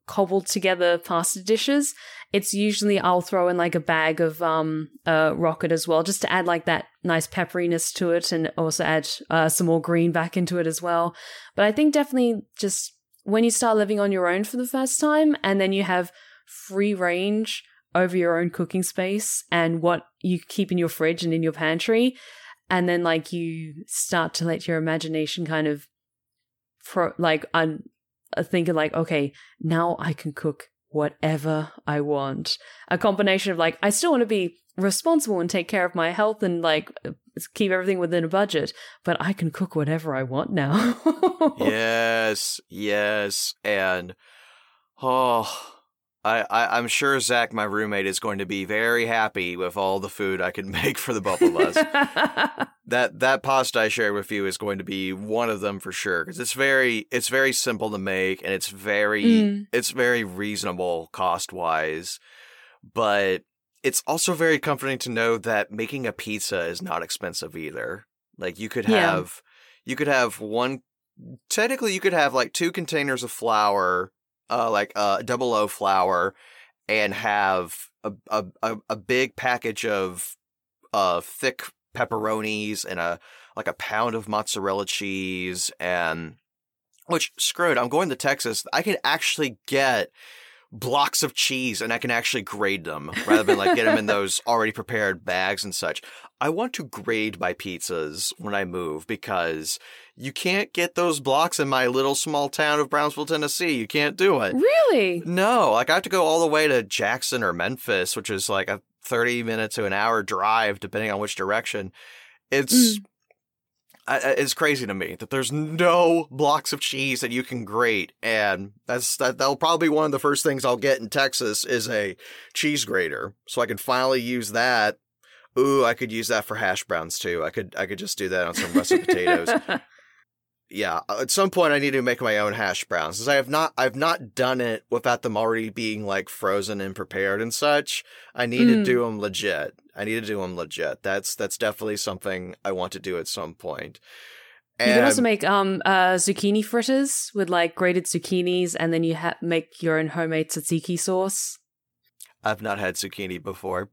cobbled together pasta dishes, it's usually I'll throw in like a bag of um uh rocket as well, just to add like that nice pepperiness to it, and also add uh, some more green back into it as well. But I think definitely just when you start living on your own for the first time, and then you have free range over your own cooking space and what you keep in your fridge and in your pantry, and then like you start to let your imagination kind of pro like un uh, thinking like okay now i can cook whatever i want. A combination of like i still want to be responsible and take care of my health and like keep everything within a budget but i can cook whatever i want now. Yes, yes, and oh, I, I I'm sure Zach, my roommate, is going to be very happy with all the food I can make for the Bubble Buzz. that that pasta I shared with you is going to be one of them for sure because it's very it's very simple to make and it's very Mm. it's very reasonable cost wise, but it's also very comforting to know that making a pizza is not expensive either. Like you could Yeah. have you could have one technically you could have like two containers of flour, uh like uh double O flour and have a a a, a big package of uh thick pepperonis and a like a pound of mozzarella cheese and which screw it, I'm going to Texas. I can actually get blocks of cheese and I can actually grate them rather than like get them in those already prepared bags and such. I want to grade my pizzas when I move because you can't get those blocks in my little small town of Brownsville, Tennessee. You can't do it. really No, like I have to go all the way to Jackson or Memphis, which is like a 30 minute to an hour drive, depending on which direction. It's. I, I- it's crazy to me that there's no blocks of cheese that you can grate, and that's that. That'll probably be one of the first things I'll get in Texas is a cheese grater, so I can finally use that. Ooh, I could use that for hash browns too. I could I could just do that on some russet potatoes yeah at some point i need to make my own hash browns because i have not i've not done it without them already being like frozen and prepared and such i need to Mm. do them legit i need to do them legit that's that's definitely something i want to do at some point you can also make um uh zucchini fritters with like grated zucchinis and then you ha- make your own homemade tzatziki sauce i've not had zucchini before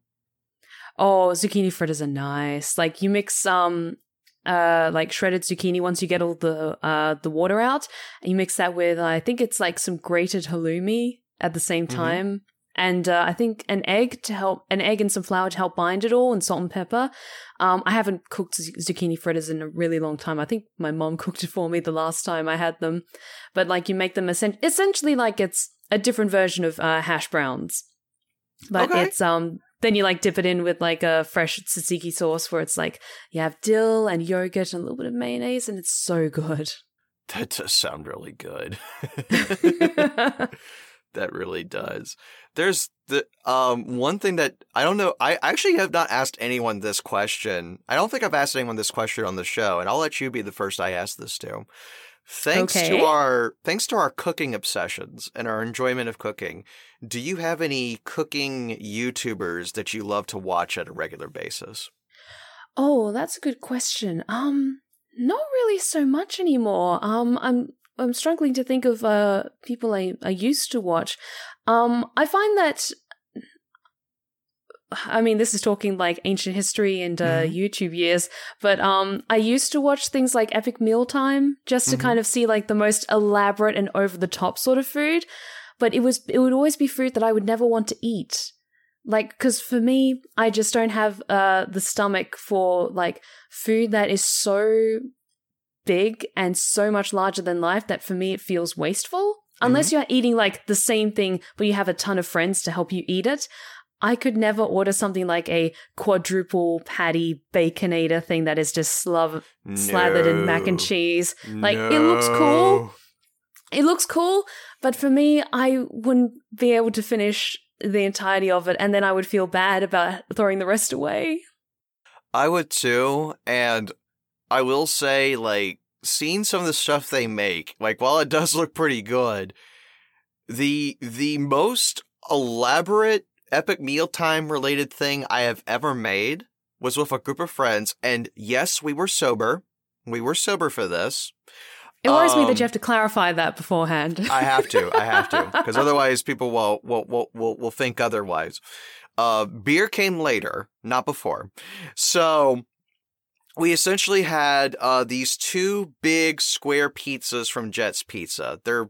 Oh, zucchini fritters are nice. Like you mix um uh like shredded zucchini once you get all the uh the water out, and you mix that with I think it's like some grated halloumi at the same Mhm. time. And uh, I think an egg to help, an egg and some flour to help bind it all, and salt and pepper. Um, I haven't cooked z- zucchini fritters in a really long time. I think my mom cooked it for me the last time I had them. But like you make them essen- essentially like it's a different version of uh, hash browns. But Okay. it's um then you like dip it in with like a fresh tzatziki sauce where it's like you have dill and yogurt and a little bit of mayonnaise and it's so good. that does sound really good that really does there's the um one thing that i don't know i actually have not asked anyone this question i don't think i've asked anyone this question on the show and i'll let you be the first i ask this to thanks Okay. to our thanks to our cooking obsessions and our enjoyment of cooking do you have any cooking youtubers that you love to watch at a regular basis Oh, that's a good question. Um, not really so much anymore. Um, I'm I'm struggling to think of uh people I I used to watch. Um, I find that. I mean, this is talking like ancient history and uh, Mhm. YouTube years, but um, I used to watch things like Epic Mealtime just to Mhm. kind of see like the most elaborate and over the top sort of food. But it was it would always be food that I would never want to eat like because for me i just don't have uh the stomach for like food that is so big and so much larger than life that for me it feels wasteful. Unless mm-hmm. you're eating like the same thing but you have a ton of friends to help you eat it i could never order something like a quadruple patty baconator thing that is just slav- slathered in mac and cheese. Like, it looks cool. It looks cool, but for me, I wouldn't be able to finish the entirety of it, and then I would feel bad about throwing the rest away. I would too, and I will say, like, seeing some of the stuff they make, like, while it does look pretty good, the the most elaborate epic mealtime related thing I have ever made was with a group of friends. And yes, we were sober. We were sober for this. It worries me that Um, you have to clarify that beforehand. I have to. I have to. Because otherwise people will, will, will, will, will think otherwise. Uh, beer came later, not before. So we essentially had uh, these two big square pizzas from Jet's Pizza. They're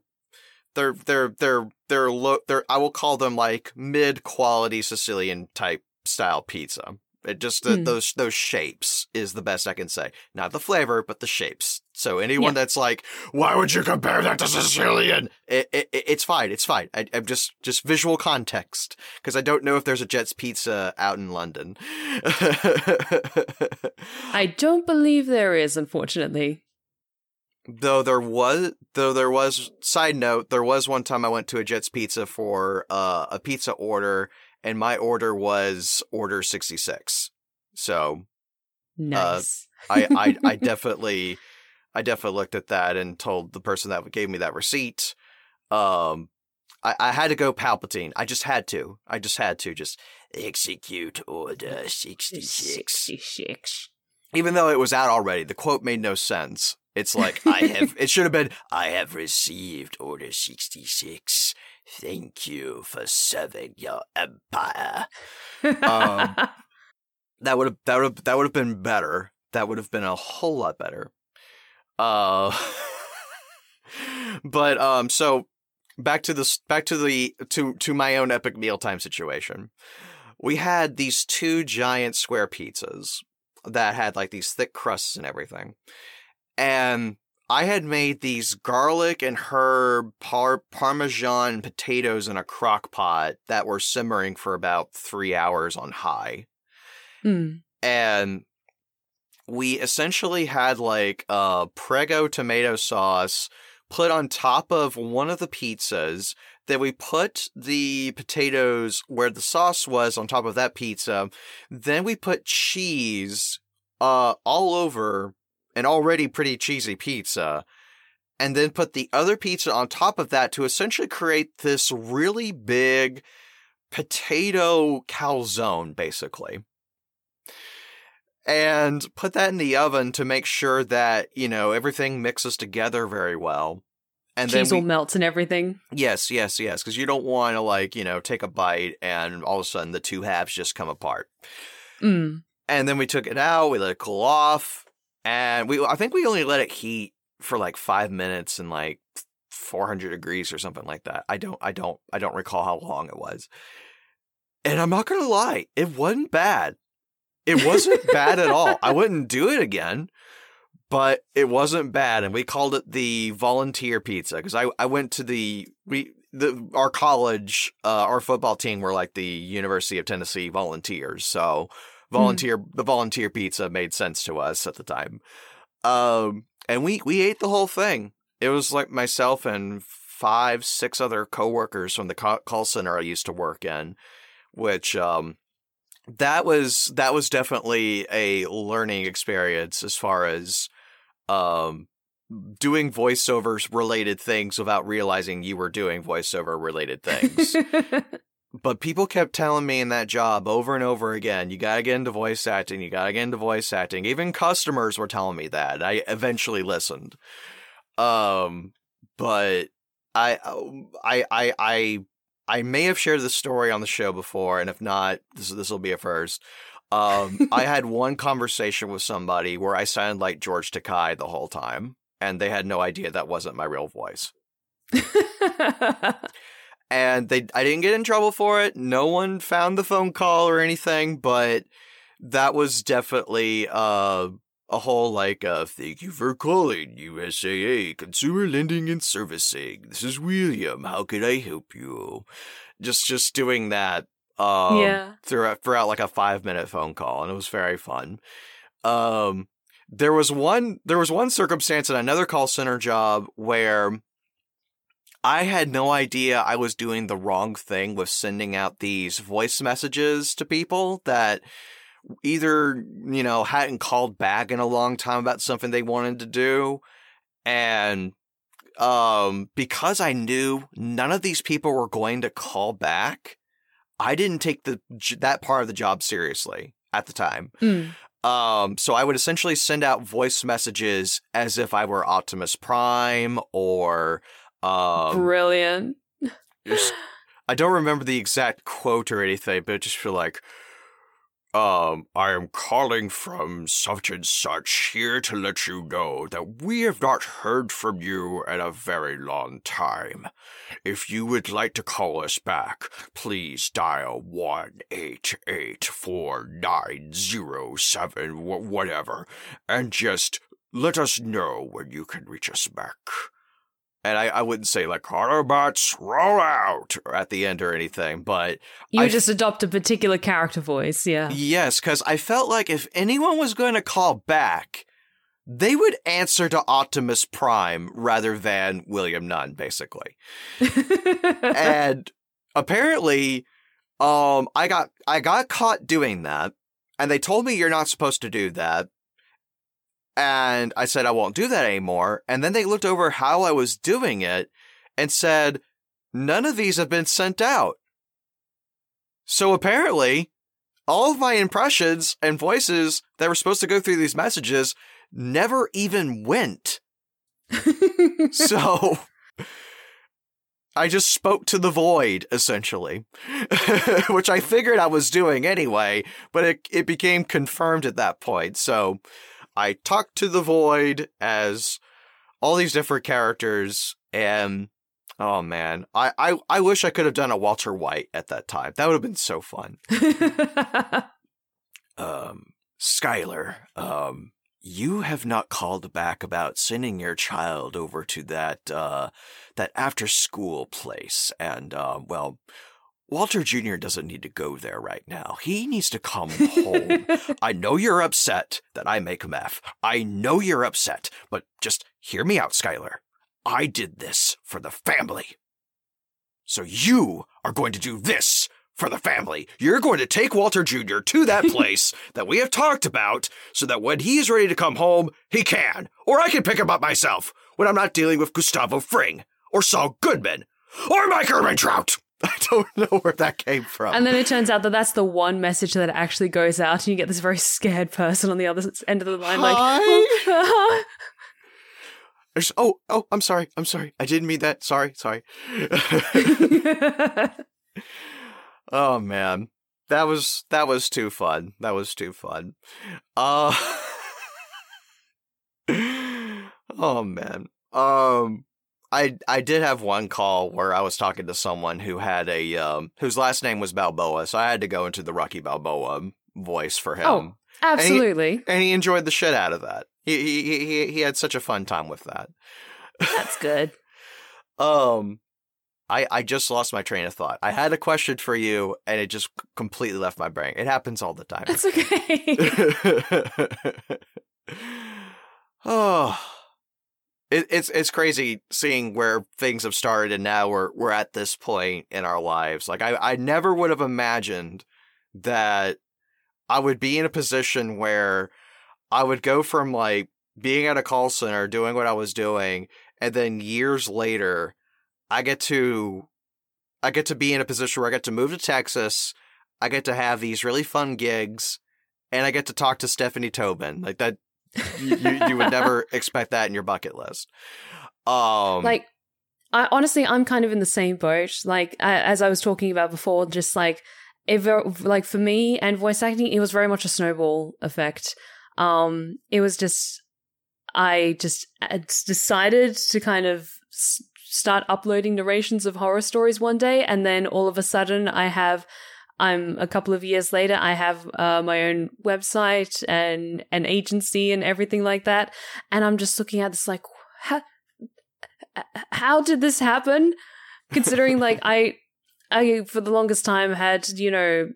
they're they're they're they're low. They're I will call them like mid quality Sicilian type style pizza. It just the, Hmm. those those shapes is the best I can say. Not the flavor, but the shapes. So anyone Yeah. that's like, why would you compare that to Sicilian? It, it, it- it's fine. It's fine. I, I'm just just visual context because I don't know if there's a Jet's Pizza out in London. I don't believe there is, unfortunately. though there was though there was side note there was one time i went to a jet's pizza for uh, a pizza order and my order was order 66 so Nice. I, I i definitely i definitely looked at that and told the person that gave me that receipt um I, I had to go Palpatine. I just had to. I just had to just execute order 66 66. even though it was out already, the quote made no sense. It's like I have. It should have been. I have received Order sixty six. Thank you for serving your empire. Um, That would have. That would. That would have been better. That would have been a whole lot better. Uh. but um. So back to this. Back to the to to my own epic mealtime situation. We had these two giant square pizzas that had like these thick crusts and everything. And I had made these garlic and herb par- parmesan potatoes in a crock pot that were simmering for about three hours on high. Hmm. And we essentially had like a Prego tomato sauce put on top of one of the pizzas. Then we put the potatoes where the sauce was on top of that pizza. Then we put cheese uh, all over an already pretty cheesy pizza. And then put the other pizza on top of that to essentially create this really big potato calzone, basically and put that in the oven to make sure that you know everything mixes together very well. And Cheese then we, melts and everything. yes, yes, yes, because you don't want to like you know take a bite and all of a sudden the two halves just come apart. Mm. And then we took it out, we let it cool off, and we I think we only let it heat for like five minutes and like 400 degrees or something like that. I don't I don't I don't recall how long it was. And I'm not gonna lie, it wasn't bad. It wasn't bad at all. I wouldn't do it again, but it wasn't bad. And we called it the volunteer pizza because I, I went to the we the our college uh, our football team were like the University of Tennessee volunteers. So volunteer the volunteer pizza made sense to us at the time. Um, and we we ate the whole thing. It was like myself and five six other coworkers from the call center I used to work in, which um that was that was definitely a learning experience as far as um doing voiceovers related things without realizing you were doing voiceover related things. but people kept telling me in that job over and over again, you got to get into voice acting, you got to get into voice acting. Even customers were telling me that. I eventually listened. Um but I I I I I may have shared this story on the show before, and if not, this this will be a first. Um, I had one conversation with somebody where I sounded like George Takei the whole time, and they had no idea that wasn't my real voice. And they, I didn't get in trouble for it. No one found the phone call or anything, but that was definitely uh, a whole like, uh, thank you for calling USAA Consumer Lending and Servicing. This is William. How can I help you? Just, just doing that um, yeah. throughout throughout like a five minute phone call, and it was very fun. Um, there was one there was one circumstance in another call center job where I had no idea I was doing the wrong thing with sending out these voice messages to people that either you know hadn't called back in a long time about something they wanted to do and um, because I knew none of these people were going to call back, I didn't take the that part of the job seriously at the time. Mm. Um, so I would essentially send out voice messages as if I were Optimus Prime or um, Brilliant. I don't remember the exact quote or anything, but I just feel like, um, I am calling from such and such here to let you know that we have not heard from you in a very long time. If you would like to call us back, please dial one eight eight four nine zero seven whatever, and just let us know when you can reach us back. And I, I wouldn't say like Autobots roll out at the end or anything, but You I- just adopt a particular character voice, yeah. Yes, because I felt like if anyone was going to call back, they would answer to Optimus Prime rather than William Nunn, basically. and apparently, um, I got I got caught doing that, and they told me you're not supposed to do that. And I said I won't do that anymore. And then they looked over how I was doing it and said, none of these have been sent out. So apparently, all of my impressions and voices that were supposed to go through these messages never even went. So I just spoke to the void, essentially, which I figured I was doing anyway, but it, it became confirmed at that point. So I talked to the void as all these different characters, and oh man, I, I, I wish I could have done a Walter White at that time. That would have been so fun. Um, Skyler, um, you have not called back about sending your child over to that uh that after school place and uh well Walter Jr. doesn't need to go there right now. He needs to come home. I know you're upset that I make meth. I know you're upset, but just hear me out, Skyler. I did this for the family. So you are going to do this for the family. You're going to take Walter Jr. to that place that we have talked about so that when he is ready to come home, he can. Or I can pick him up myself when I'm not dealing with Gustavo Fring or Saul Goodman or Mike Ehrmantraut. I don't know where that came from. and then it turns out that that's the one message that actually goes out, and you get this very scared person on the other end of the line, like. There's- oh, oh, I'm sorry. I'm sorry. I didn't mean that. Sorry, sorry. oh man. That was that was too fun. That was too fun. Uh Oh man. Um I I did have one call where I was talking to someone who had a um whose last name was Balboa, so I had to go into the Rocky Balboa voice for him. Oh. Absolutely. and he enjoyed the shit out of that. He he he he had such a fun time with that. That's good. Um, I I just lost my train of thought. I had a question for you, and it just completely left my brain. It happens all the time. That's okay. oh, it, it's it's crazy seeing where things have started, and now we're we're at this point in our lives. Like I I never would have imagined that I would be in a position where I would go from like being at a call center doing what I was doing, and then years later, I get to I get to be in a position where I get to move to Texas. I get to have these really fun gigs, and I get to talk to Stephanie Tobin. Like that, you, you, would never expect that in your bucket list. Um, like I honestly I'm kind of in the same boat like a- as I was talking about before just like it like for me and voice acting it was very much a snowball effect um it was just I just decided to kind of s- start uploading narrations of horror stories one day and then all of a sudden I have I'm a couple of years later I have uh, my own website and an agency and everything like that. And I'm just looking at this like how, how did this happen? Considering like I I for the longest time had, you know,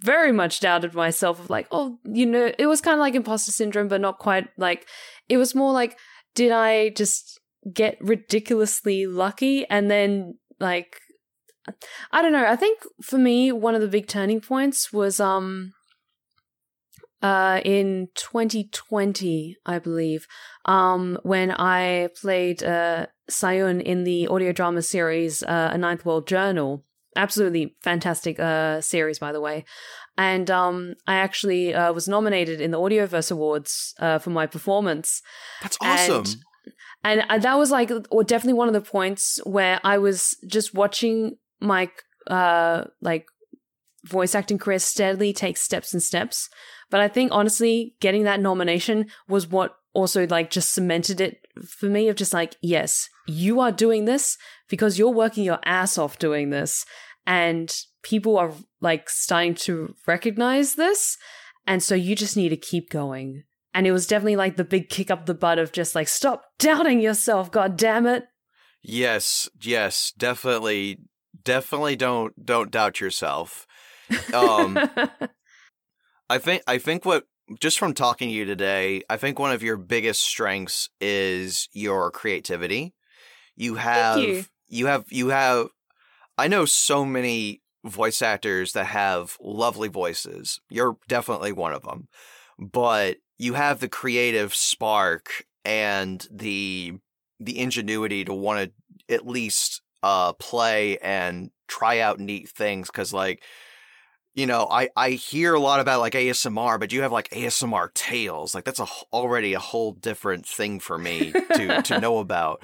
very much doubted myself of like, oh, you know, it was kind of like imposter syndrome, but not quite like it was more like, did I just get ridiculously lucky? And then like I don't know. I think for me, one of the big turning points was um uh, in 2020, I believe, um, when I played uh, Sayun in the audio drama series uh, A Ninth World Journal. Absolutely fantastic uh, series, by the way. And um, I actually uh, was nominated in the Audioverse Awards uh, for my performance. That's awesome. And, and that was like or definitely one of the points where I was just watching my uh, like voice acting career steadily takes steps and steps. But I think honestly, getting that nomination was what also like just cemented it for me of just like, yes, you are doing this because you're working your ass off doing this. And people are like starting to recognize this. And so you just need to keep going. And it was definitely like the big kick up the butt of just like, stop doubting yourself, god damn it. Yes, yes, definitely definitely don't don't doubt yourself. Um I think I think what just from talking to you today, I think one of your biggest strengths is your creativity. You have you. you have you have I know so many voice actors that have lovely voices. You're definitely one of them. But you have the creative spark and the the ingenuity to want to at least uh play and try out neat things cuz like you know, I, I hear a lot about like ASMR, but you have like ASMR tales. Like that's a, already a whole different thing for me to, to know about.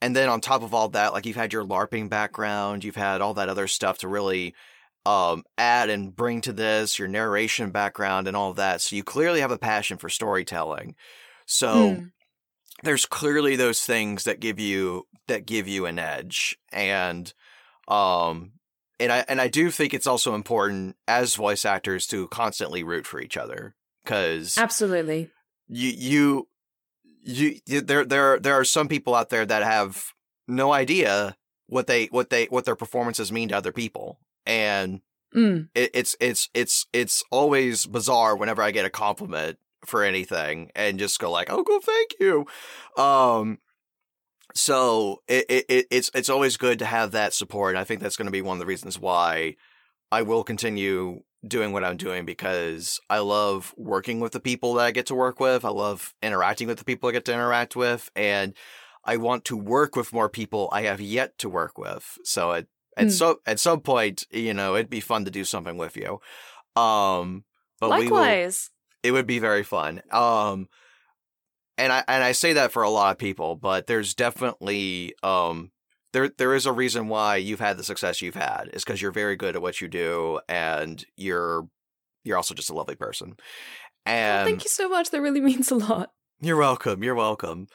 And then on top of all that, like you've had your LARPing background, you've had all that other stuff to really um, add and bring to this, your narration background and all that. So you clearly have a passion for storytelling. So Hmm. There's clearly those things that give you that give you an edge. And um and I and I do think it's also important as voice actors to constantly root for each other because Absolutely. you you you you- there there there are some people out there that have no idea what they what they what their performances mean to other people and Mm. it, it's it's it's it's always bizarre whenever I get a compliment for anything and just go like oh go thank you um so it, it it- it's it's always good to have that support I think that's going to be one of the reasons why I will continue doing what I'm doing because I love working with the people that I get to work with. I love interacting with the people I get to interact with and I want to work with more people I have yet to work with. So at at Hmm. so at some point, you know, it'd be fun to do something with you. Um but Likewise. It would be very fun. Um, and I and I say that for a lot of people, but there's definitely um there there is a reason why you've had the success you've had is because you're very good at what you do, and you're you're also just a lovely person. Oh, And thank you so much. That really means a lot. you're welcome. You're welcome.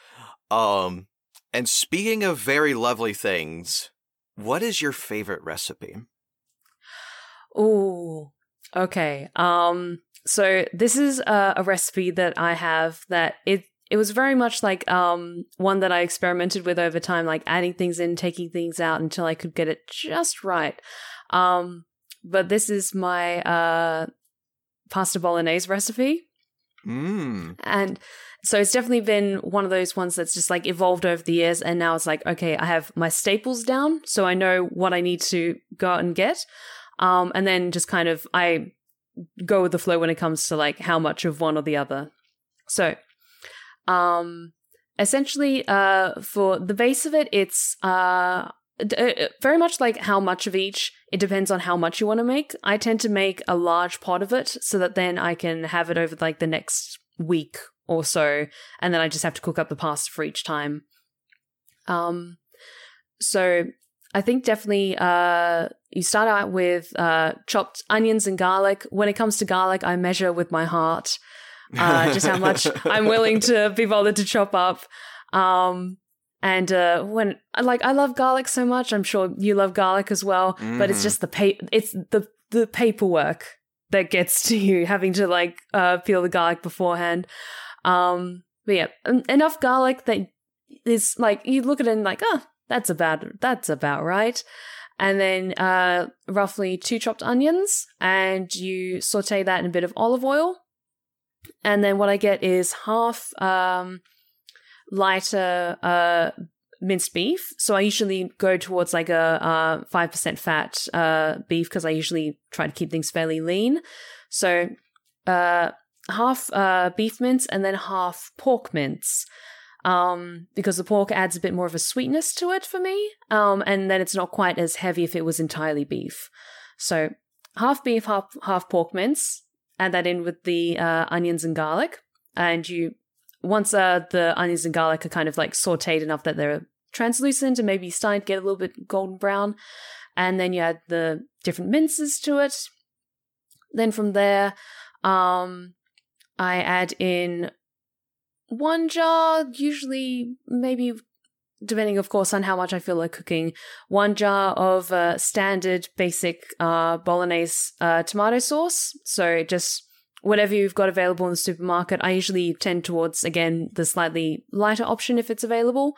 Um, and speaking of very lovely things, what is your favorite recipe? Oh, okay. Um, so this is a, a recipe that I have that it it was very much like um one that I experimented with over time, like adding things in, taking things out until I could get it just right. Um, but this is my uh pasta bolognese recipe. Mmm. And so it's definitely been one of those ones that's just like evolved over the years. And now it's like, okay, I have my staples down. So I know what I need to go out and get. Um, and then just kind of, I go with the flow when it comes to like how much of one or the other. So, um, essentially, uh, for the base of it, it's, uh, d- uh, very much like how much of each. It depends on how much you want to make. I tend to make a large pot of it so that then i can have it over like the next week or so and then i just have to cook up the pasta for each time. Um so i think definitely uh you start out with uh chopped onions and garlic when it comes to garlic i measure with my heart uh, just how much I'm willing to be bothered to chop up. Um, and uh, when like I love garlic so much, I'm sure you love garlic as well. But it's Mhm. just the pa- it's the the paperwork that gets to you, having to like uh, peel the garlic beforehand. Um, but yeah, en- enough garlic that is like you look at it and like, oh, that's about that's about right. And then uh, roughly two chopped onions, and you saute that in a bit of olive oil. And then what I get is half um, lighter uh, minced beef. So I usually go towards like a five percent fat uh, beef because I usually try to keep things fairly lean. So uh, half uh, beef mince and then half pork mince. Um, because the pork adds a bit more of a sweetness to it for me. Um, and then it's not quite as heavy if it was entirely beef. So half beef, half half pork mince. Add that in with the uh, onions and garlic, and you once uh, the onions and garlic are kind of like sautéed enough that they're translucent and maybe starting to get a little bit golden brown, and then you add the different minces to it. Then from there, um, I add in one jar, usually maybe depending of course on how much I feel like cooking, one jar of uh, standard basic uh, bolognese uh, tomato sauce. So just whatever you've got available in the supermarket. I usually tend towards again the slightly lighter option if it's available.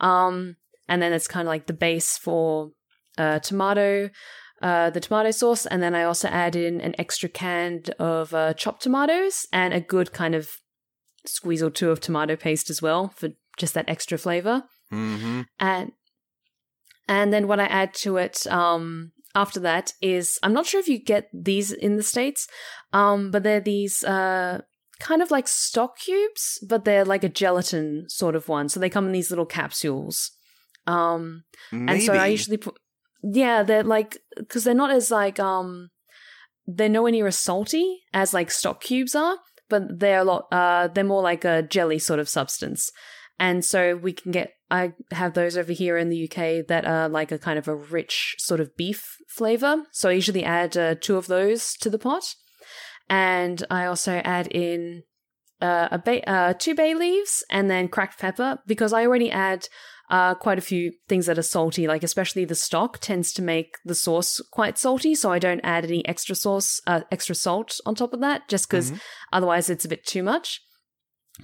Um, and then it's kind of like the base for uh, tomato. Uh, the tomato sauce, and then I also add in an extra can of uh, chopped tomatoes and a good kind of squeeze or two of tomato paste as well for just that extra flavor. Mm-hmm. And and then what I add to it um, after that is I'm not sure if you get these in the states, um, but they're these uh, kind of like stock cubes, but they're like a gelatin sort of one. So they come in these little capsules. Um, and so I usually put yeah, they're like because they're not as like um they're nowhere near as salty as like stock cubes are, but they're a lot uh they're more like a jelly sort of substance. And so we can get I have those over here in the UK that are like a kind of a rich sort of beef flavor. So I usually add uh, two of those to the pot. And I also add in uh, a bay, uh, two bay leaves and then cracked pepper because I already add uh, quite a few things that are salty, like especially the stock tends to make the sauce quite salty. So I don't add any extra sauce, uh, extra salt on top of that, just because Mhm. otherwise it's a bit too much.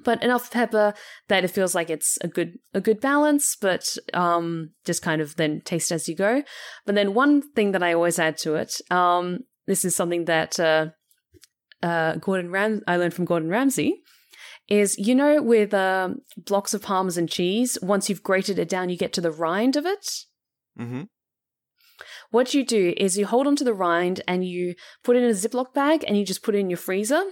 But enough pepper that it feels like it's a good a good balance, but um, just kind of then taste as you go. But then one thing that I always add to it, um, this is something that uh, uh, Gordon Ram I learned from Gordon Ramsay is you know with um, blocks of parmesan cheese once you've grated it down you get to the rind of it Mm-hmm. what you do is you hold onto the rind and you put it in a ziploc bag and you just put it in your freezer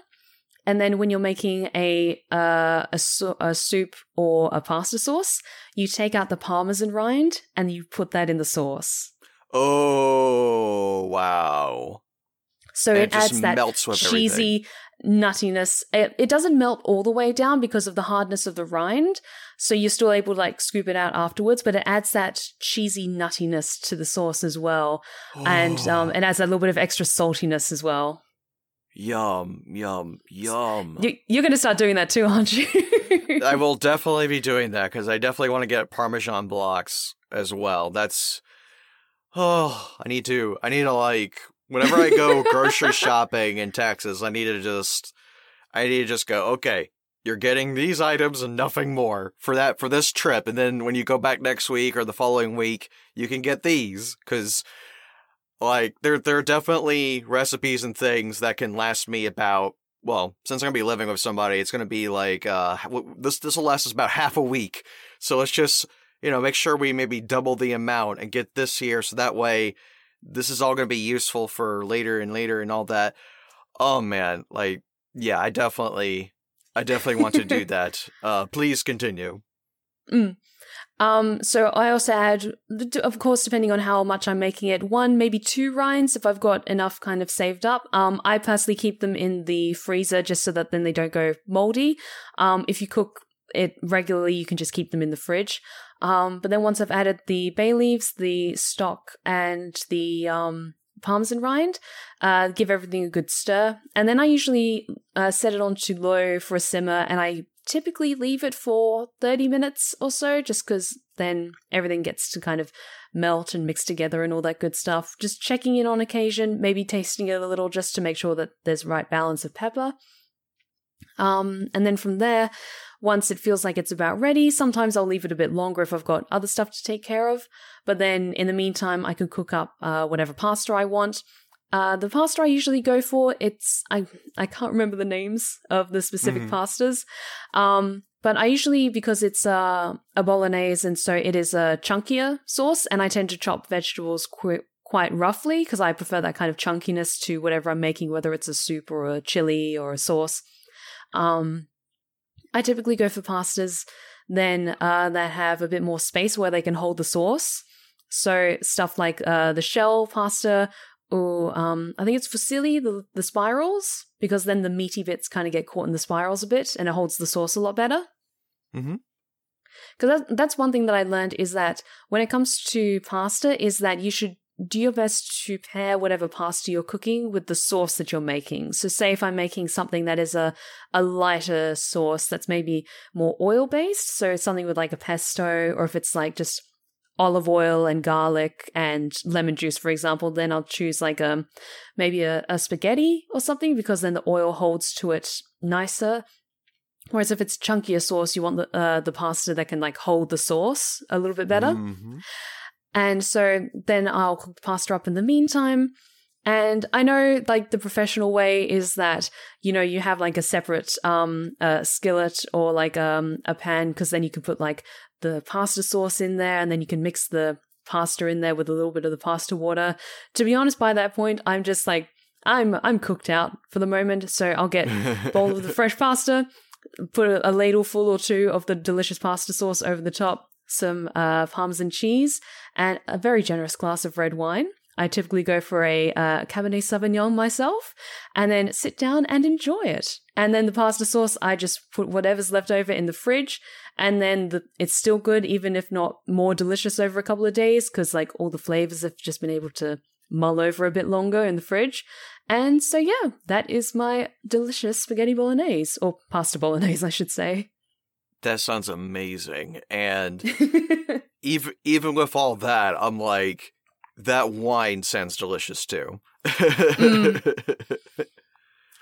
and then when you're making a uh, a, so- a soup or a pasta sauce you take out the parmesan rind and you put that in the sauce Oh wow! So And it, it adds that cheesy nuttiness. It, it doesn't melt all the way down because of the hardness of the rind, so you're still able to like scoop it out afterwards. But it adds that cheesy nuttiness to the sauce as well, and um, it adds a little bit of extra saltiness as well. yum, yum, yum. You, you're going to start doing that too, aren't you? I will definitely be doing that because I definitely want to get Parmesan blocks as well. That's oh, I need to. I need to like whenever I go grocery shopping in Texas, I need to just, I need to just go. Okay, you're getting these items and nothing more for that for this trip, and then when you go back next week or the following week, you can get these because. Like there, there are definitely recipes and things that can last me about well, since I'm gonna be living with somebody, it's gonna be like uh, this. This will last us about half a week. So let's just you know make sure we maybe double the amount and get this here, so that way this is all gonna be useful for later and later and all that. Oh man, like yeah, I definitely, I definitely want to do that. Uh, please continue. Um, so I also add, of course, depending on how much I'm making it, one, maybe two rinds if I've got enough kind of saved up. Um, I personally keep them in the freezer just so that then they don't go moldy. Um, if you cook it regularly, you can just keep them in the fridge. Um, but then once I've added the bay leaves, the stock, and the um, parmesan rind, uh, give everything a good stir. And then I usually uh, set it on to low for a simmer and I typically leave it for 30 minutes or so just because then everything gets to kind of melt and mix together and all that good stuff. Just checking in on occasion, maybe tasting it a little just to make sure that there's right balance of pepper. Um, and then from there, once it feels like it's about ready, sometimes I'll leave it a bit longer if I've got other stuff to take care of. But then in the meantime, I can cook up uh, whatever pasta I want. Uh, the pasta I usually go for, it's I I can't remember the names of the specific Mhm. pastas, um, but I usually because it's uh, a bolognese and so it is a chunkier sauce, and I tend to chop vegetables qu- quite roughly because I prefer that kind of chunkiness to whatever I'm making, whether it's a soup or a chili or a sauce. Um, I typically go for pastas then uh, that have a bit more space where they can hold the sauce. So stuff like uh, the shell pasta, or um, I think it's fusilli, the the spirals, because then the meaty bits kind of get caught in the spirals a bit, and it holds the sauce a lot better. Mm-hmm. Because that, that's one thing that I learned is that when it comes to pasta, is that you should do your best to pair whatever pasta you're cooking with the sauce that you're making. So say if I'm making something that is a, a lighter sauce that's maybe more oil based, so something with like a pesto, or if it's like just olive oil and garlic and lemon juice, for example, then I'll choose like a um, maybe a, a spaghetti or something because then the oil holds to it nicer. Whereas if it's chunkier sauce, you want the uh, the pasta that can like hold the sauce a little bit better. Mm-hmm. And so then I'll cook the pasta up in the meantime. And I know like the professional way is that, you know, you have like a separate um uh, skillet or like um a pan because then you can put like the pasta sauce in there and then you can mix the pasta in there with a little bit of the pasta water. To be honest, by that point, I'm just like I'm I'm cooked out for the moment, so I'll get a bowl of the fresh pasta, put a, a ladle full or two of the delicious pasta sauce over the top, some uh, parmesan cheese, and a very generous glass of red wine. I typically go for a uh, Cabernet Sauvignon myself and then sit down and enjoy it. And then the pasta sauce, I just put whatever's left over in the fridge and then the, it's still good, even if not more delicious over a couple of days because like all the flavors have just been able to mull over a bit longer in the fridge. And so, yeah, that is my delicious spaghetti bolognese or pasta bolognese, I should say. That sounds amazing. And even even with all that, I'm like, that wine sounds delicious too. mm.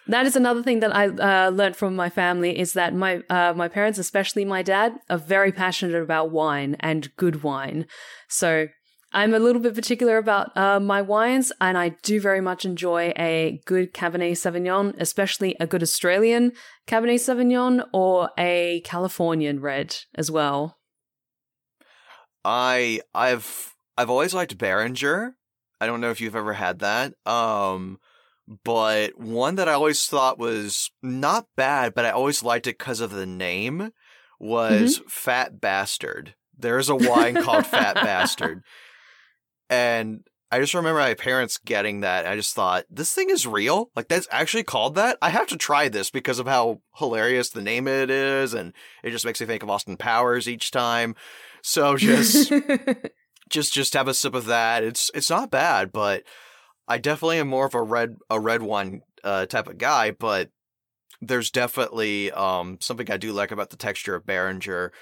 That is another thing that I uh, learned from my family is that my uh, my parents, especially my dad, are very passionate about wine and good wine. So I'm a little bit particular about uh, my wines, and I do very much enjoy a good Cabernet Sauvignon, especially a good Australian Cabernet Sauvignon or a Californian red as well. I I've I've always liked Beringer. I don't know if you've ever had that. Um, but one that I always thought was not bad, but I always liked it because of the name was mm-hmm. Fat Bastard. There's a wine called Fat Bastard. And I just remember my parents getting that. I just thought, this thing is real? Like, that's actually called that? I have to try this because of how hilarious the name it is. And it just makes me think of Austin Powers each time. So just, just, just have a sip of that. It's, it's not bad, but I definitely am more of a red, a red wine uh, type of guy, but there's definitely um, something I do like about the texture of Beringer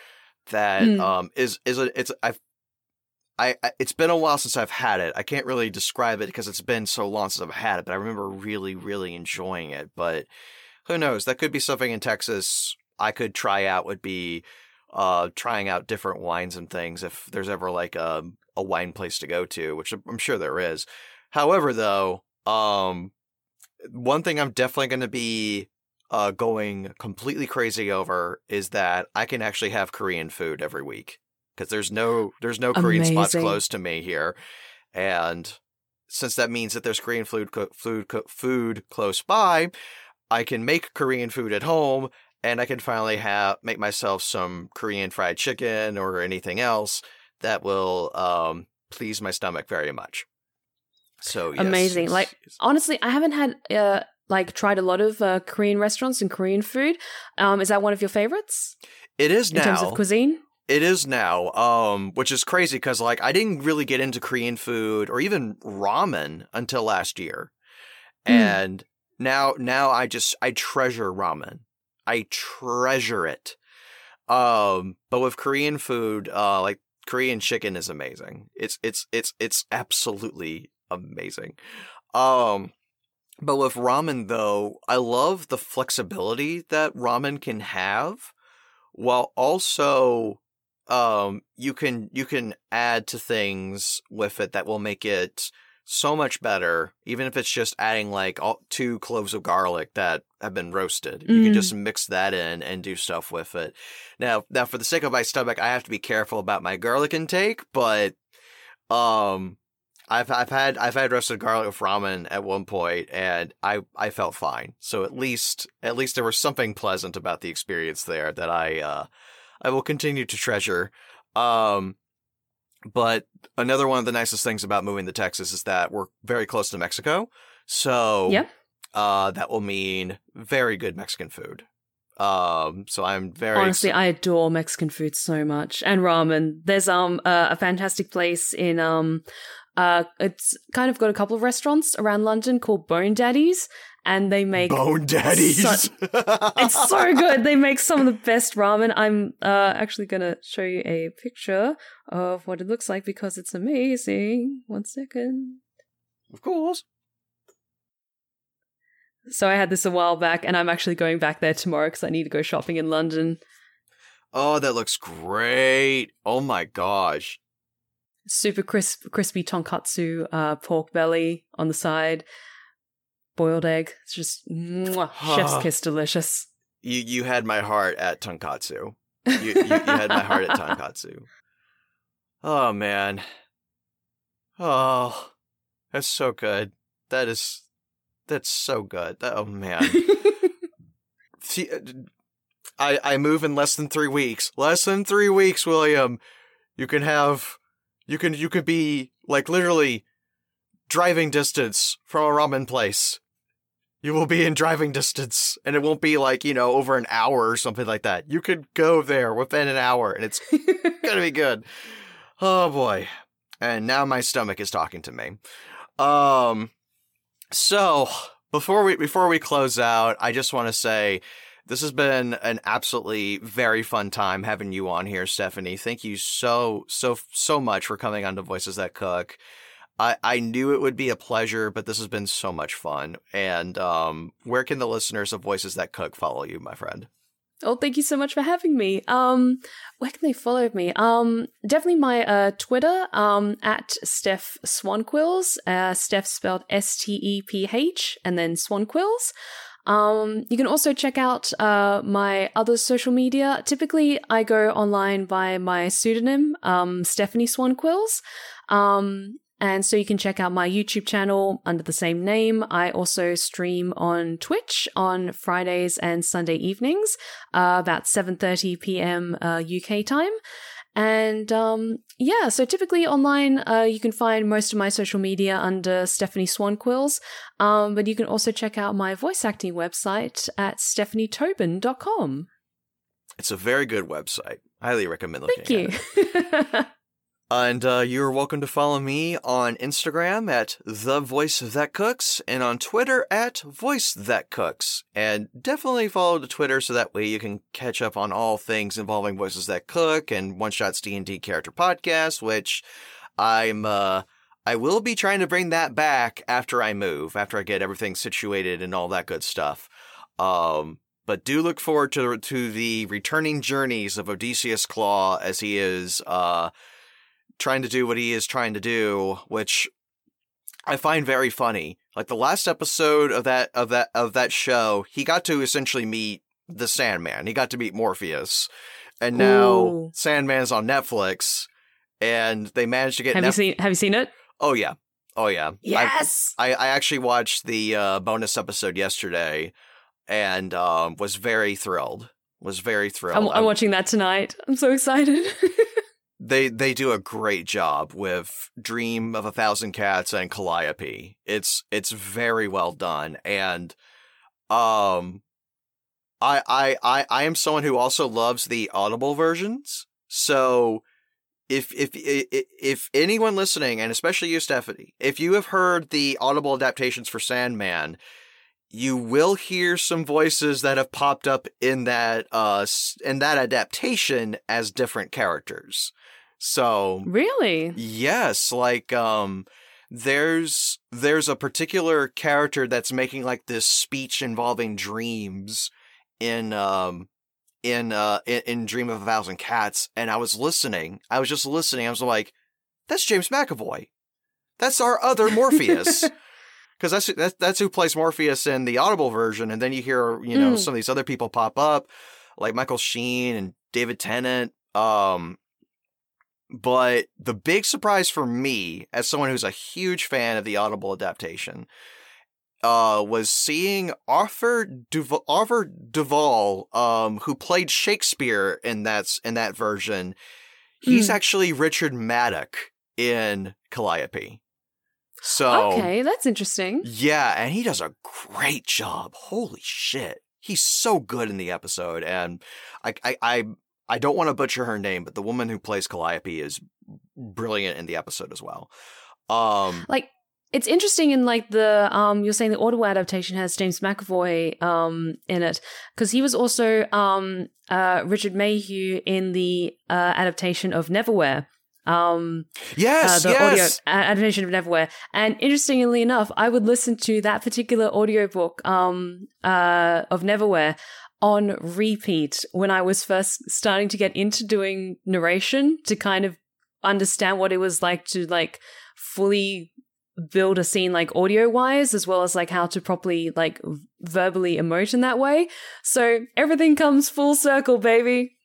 that mm. um, is is a it's I've I, I, it's been a while since I've had it. I can't really describe it because it's been so long since I've had it, but I remember really, really enjoying it. But who knows? That could be something in Texas I could try out. Would be uh, trying out different wines and things if there's ever like a a wine place to go to, which I'm sure there is. However, though, um, one thing I'm definitely going to be uh, going completely crazy over is that I can actually have Korean food every week because there's no there's no Korean Amazing. spots close to me here, and since that means that there's Korean food food food close by, I can make Korean food at home, and I can finally have make myself some Korean fried chicken or anything else that will um, please my stomach very much. So yes, amazing. Like honestly, I haven't had uh, like tried a lot of uh, Korean restaurants and Korean food. Um, is that one of your favorites? It is in now. terms of cuisine. It is now, um, which is crazy because like I didn't really get into Korean food or even ramen until last year, mm. and now now I just I treasure ramen. I treasure it. Um, but with Korean food, uh, like Korean chicken is amazing. It's it's it's it's absolutely amazing. Um, but with ramen though, I love the flexibility that ramen can have, while also um you can you can add to things with it that will make it so much better even if it's just adding like all, two cloves of garlic that have been roasted mm. you can just mm. mix that in and do stuff with it now now for the sake of my stomach i have to be careful about my garlic intake but um I've I've had I've had roasted garlic with ramen at one point, and I I felt fine. So at least at least there was something pleasant about the experience there that I uh I will continue to treasure. Um, but another one of the nicest things about moving to Texas is that we're very close to Mexico, so Yeah. uh, that will mean very good Mexican food. Um, so I'm very Honestly, exci- I adore Mexican food so much and ramen. There's um uh, a fantastic place in um uh it's kind of got a couple of restaurants around London called Bone Daddies, and they make Bone Daddies. So- it's so good. They make some of the best ramen. I'm uh actually gonna show you a picture of what it looks like because it's amazing. One second. of course. So I had this a while back, and I'm actually going back there tomorrow because I need to go shopping in London. Oh, that looks great. Oh my gosh. super crisp, crispy tonkatsu uh, pork belly on the side, boiled egg. It's just mwah, chef's kiss, delicious. You you had my heart at tonkatsu. You, you, you had my heart at tonkatsu. Oh man. Oh, that's so good. That is, that's so good. Oh man. See, uh, I I move in less than three weeks. Less than three weeks, William. You can have, you can you could be like literally driving distance from a ramen place. You will be in driving distance, and it won't be like you know over an hour or something like that. You could go there within an hour, and it's gonna be good. Oh boy. And now my stomach is talking to me. Um so before we before we close out, I just want to say this has been an absolutely very fun time having you on here, Stephanie. Thank you so so so much for coming on to Voices That Cook. I, I knew it would be a pleasure, but this has been so much fun. And um, where can the listeners of Voices That Cook follow you, my friend? Oh, thank you so much for having me. Um, where can they follow me? Um, definitely my uh Twitter um at Steph Swanquills. Uh, Steph spelled S T E P H and then Swanquills. Um, you can also check out uh my other social media. Typically, I go online by my pseudonym, um, Stephanie Swanquills. Um, and so you can check out my YouTube channel under the same name. I also stream on Twitch on Fridays and Sunday evenings, uh, about 7:30 p.m. Uh, UK time. And um, yeah, so typically online, uh, you can find most of my social media under Stephanie Swanquills. Um, but you can also check out my voice acting website at stephanietobin.com. It's a very good website. Highly recommend looking Thank you. And uh, you're welcome to follow me on Instagram at the Voice That Cooks and on Twitter at Voice That Cooks. And definitely follow the Twitter so that way you can catch up on all things involving Voices That Cook and One Shots D and D Character Podcast, which I'm uh, I will be trying to bring that back after I move, after I get everything situated and all that good stuff. Um, but do look forward to to the returning journeys of Odysseus Claw as he is uh trying to do what he is trying to do, which I find very funny. Like the last episode of that of that of that show, he got to essentially meet the Sandman. He got to meet Morpheus. And now Ooh. Sandman's on Netflix and they managed to get have you seen Have you seen it? Oh yeah. Oh yeah. Yes. I, I actually watched the uh, bonus episode yesterday and um, was very thrilled. Was very thrilled. I'm, I'm watching that tonight. I'm so excited. they they do a great job with Dream of a Thousand Cats and Calliope. It's it's very well done, and um, I I I I am someone who also loves the Audible versions. So if if if anyone listening, and especially you, Stephanie, if you have heard the Audible adaptations for Sandman. You will hear some voices that have popped up in that uh in that adaptation as different characters. So really? yes, like um there's there's a particular character that's making like this speech involving dreams in um in uh in, in Dream of a Thousand Cats and I was listening. I was just listening. I was like, that's James McAvoy. That's our other Morpheus. Because that's, that's that's who plays Morpheus in the Audible version, and then you hear you know Mm. some of these other people pop up, like Michael Sheen and David Tennant. Um, But the big surprise for me, as someone who's a huge fan of the Audible adaptation, uh, was seeing Arthur Darvill, Arthur Darvill, um, who played Shakespeare in that in that version. He's Mm. actually Richard Madoc in Calliope. So Okay, that's interesting. yeah, and he does a great job. Holy shit. He's so good in the episode. And I I I, I don't want to butcher her name, but the woman who plays Calliope is brilliant in the episode as well. Um Like it's interesting in like the um you're saying the Audible adaptation has James McAvoy um in it because he was also um uh Richard Mayhew in the uh adaptation of Neverwhere. Um Yes, uh, the audio yes. adaptation of Neverwhere. And interestingly enough, I would listen to that particular audiobook um, uh, of Neverwhere on repeat when I was first starting to get into doing narration to kind of understand what it was like to like fully build a scene like audio wise as well as like how to properly like verbally emote in that way so everything comes full circle baby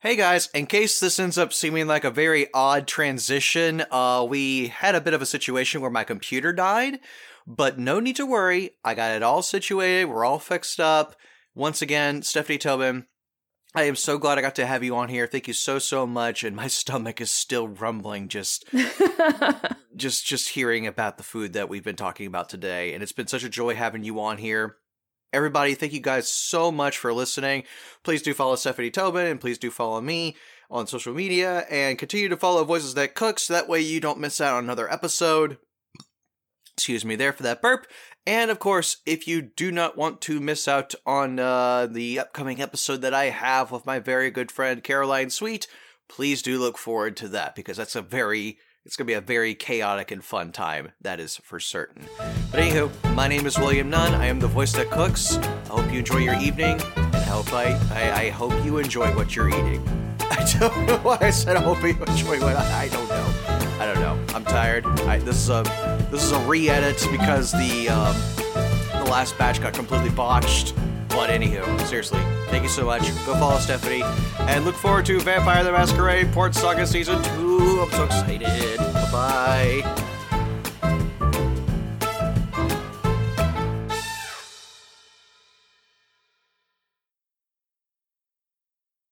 Hey guys, in case this ends up seeming like a very odd transition, uh, we had a bit of a situation where my computer died, but no need to worry. I got it all situated. We're all fixed up. Once again, Stephanie Tobin, I am so glad I got to have you on here. Thank you so, so much. And my stomach is still rumbling just just just hearing about the food that we've been talking about today and it's been such a joy having you on here everybody thank you guys so much for listening please do follow stephanie tobin and please do follow me on social media and continue to follow voices that cook so that way you don't miss out on another episode excuse me there for that burp and of course if you do not want to miss out on uh, the upcoming episode that i have with my very good friend caroline sweet please do look forward to that because that's a very it's going to be a very chaotic and fun time, that is for certain. But anywho, my name is William Nunn. I am the voice that cooks. I hope you enjoy your evening, and I hope I, I, I hope you enjoy what you're eating. I don't know why I said I hope you enjoy what I, I don't know. I don't know. I'm tired. I, this is a this is a re-edit because the um, the last batch got completely botched. But anywho, seriously, thank you so much. Go follow Stephanie and look forward to Vampire the Masquerade Port Saga Season 2. I'm so excited.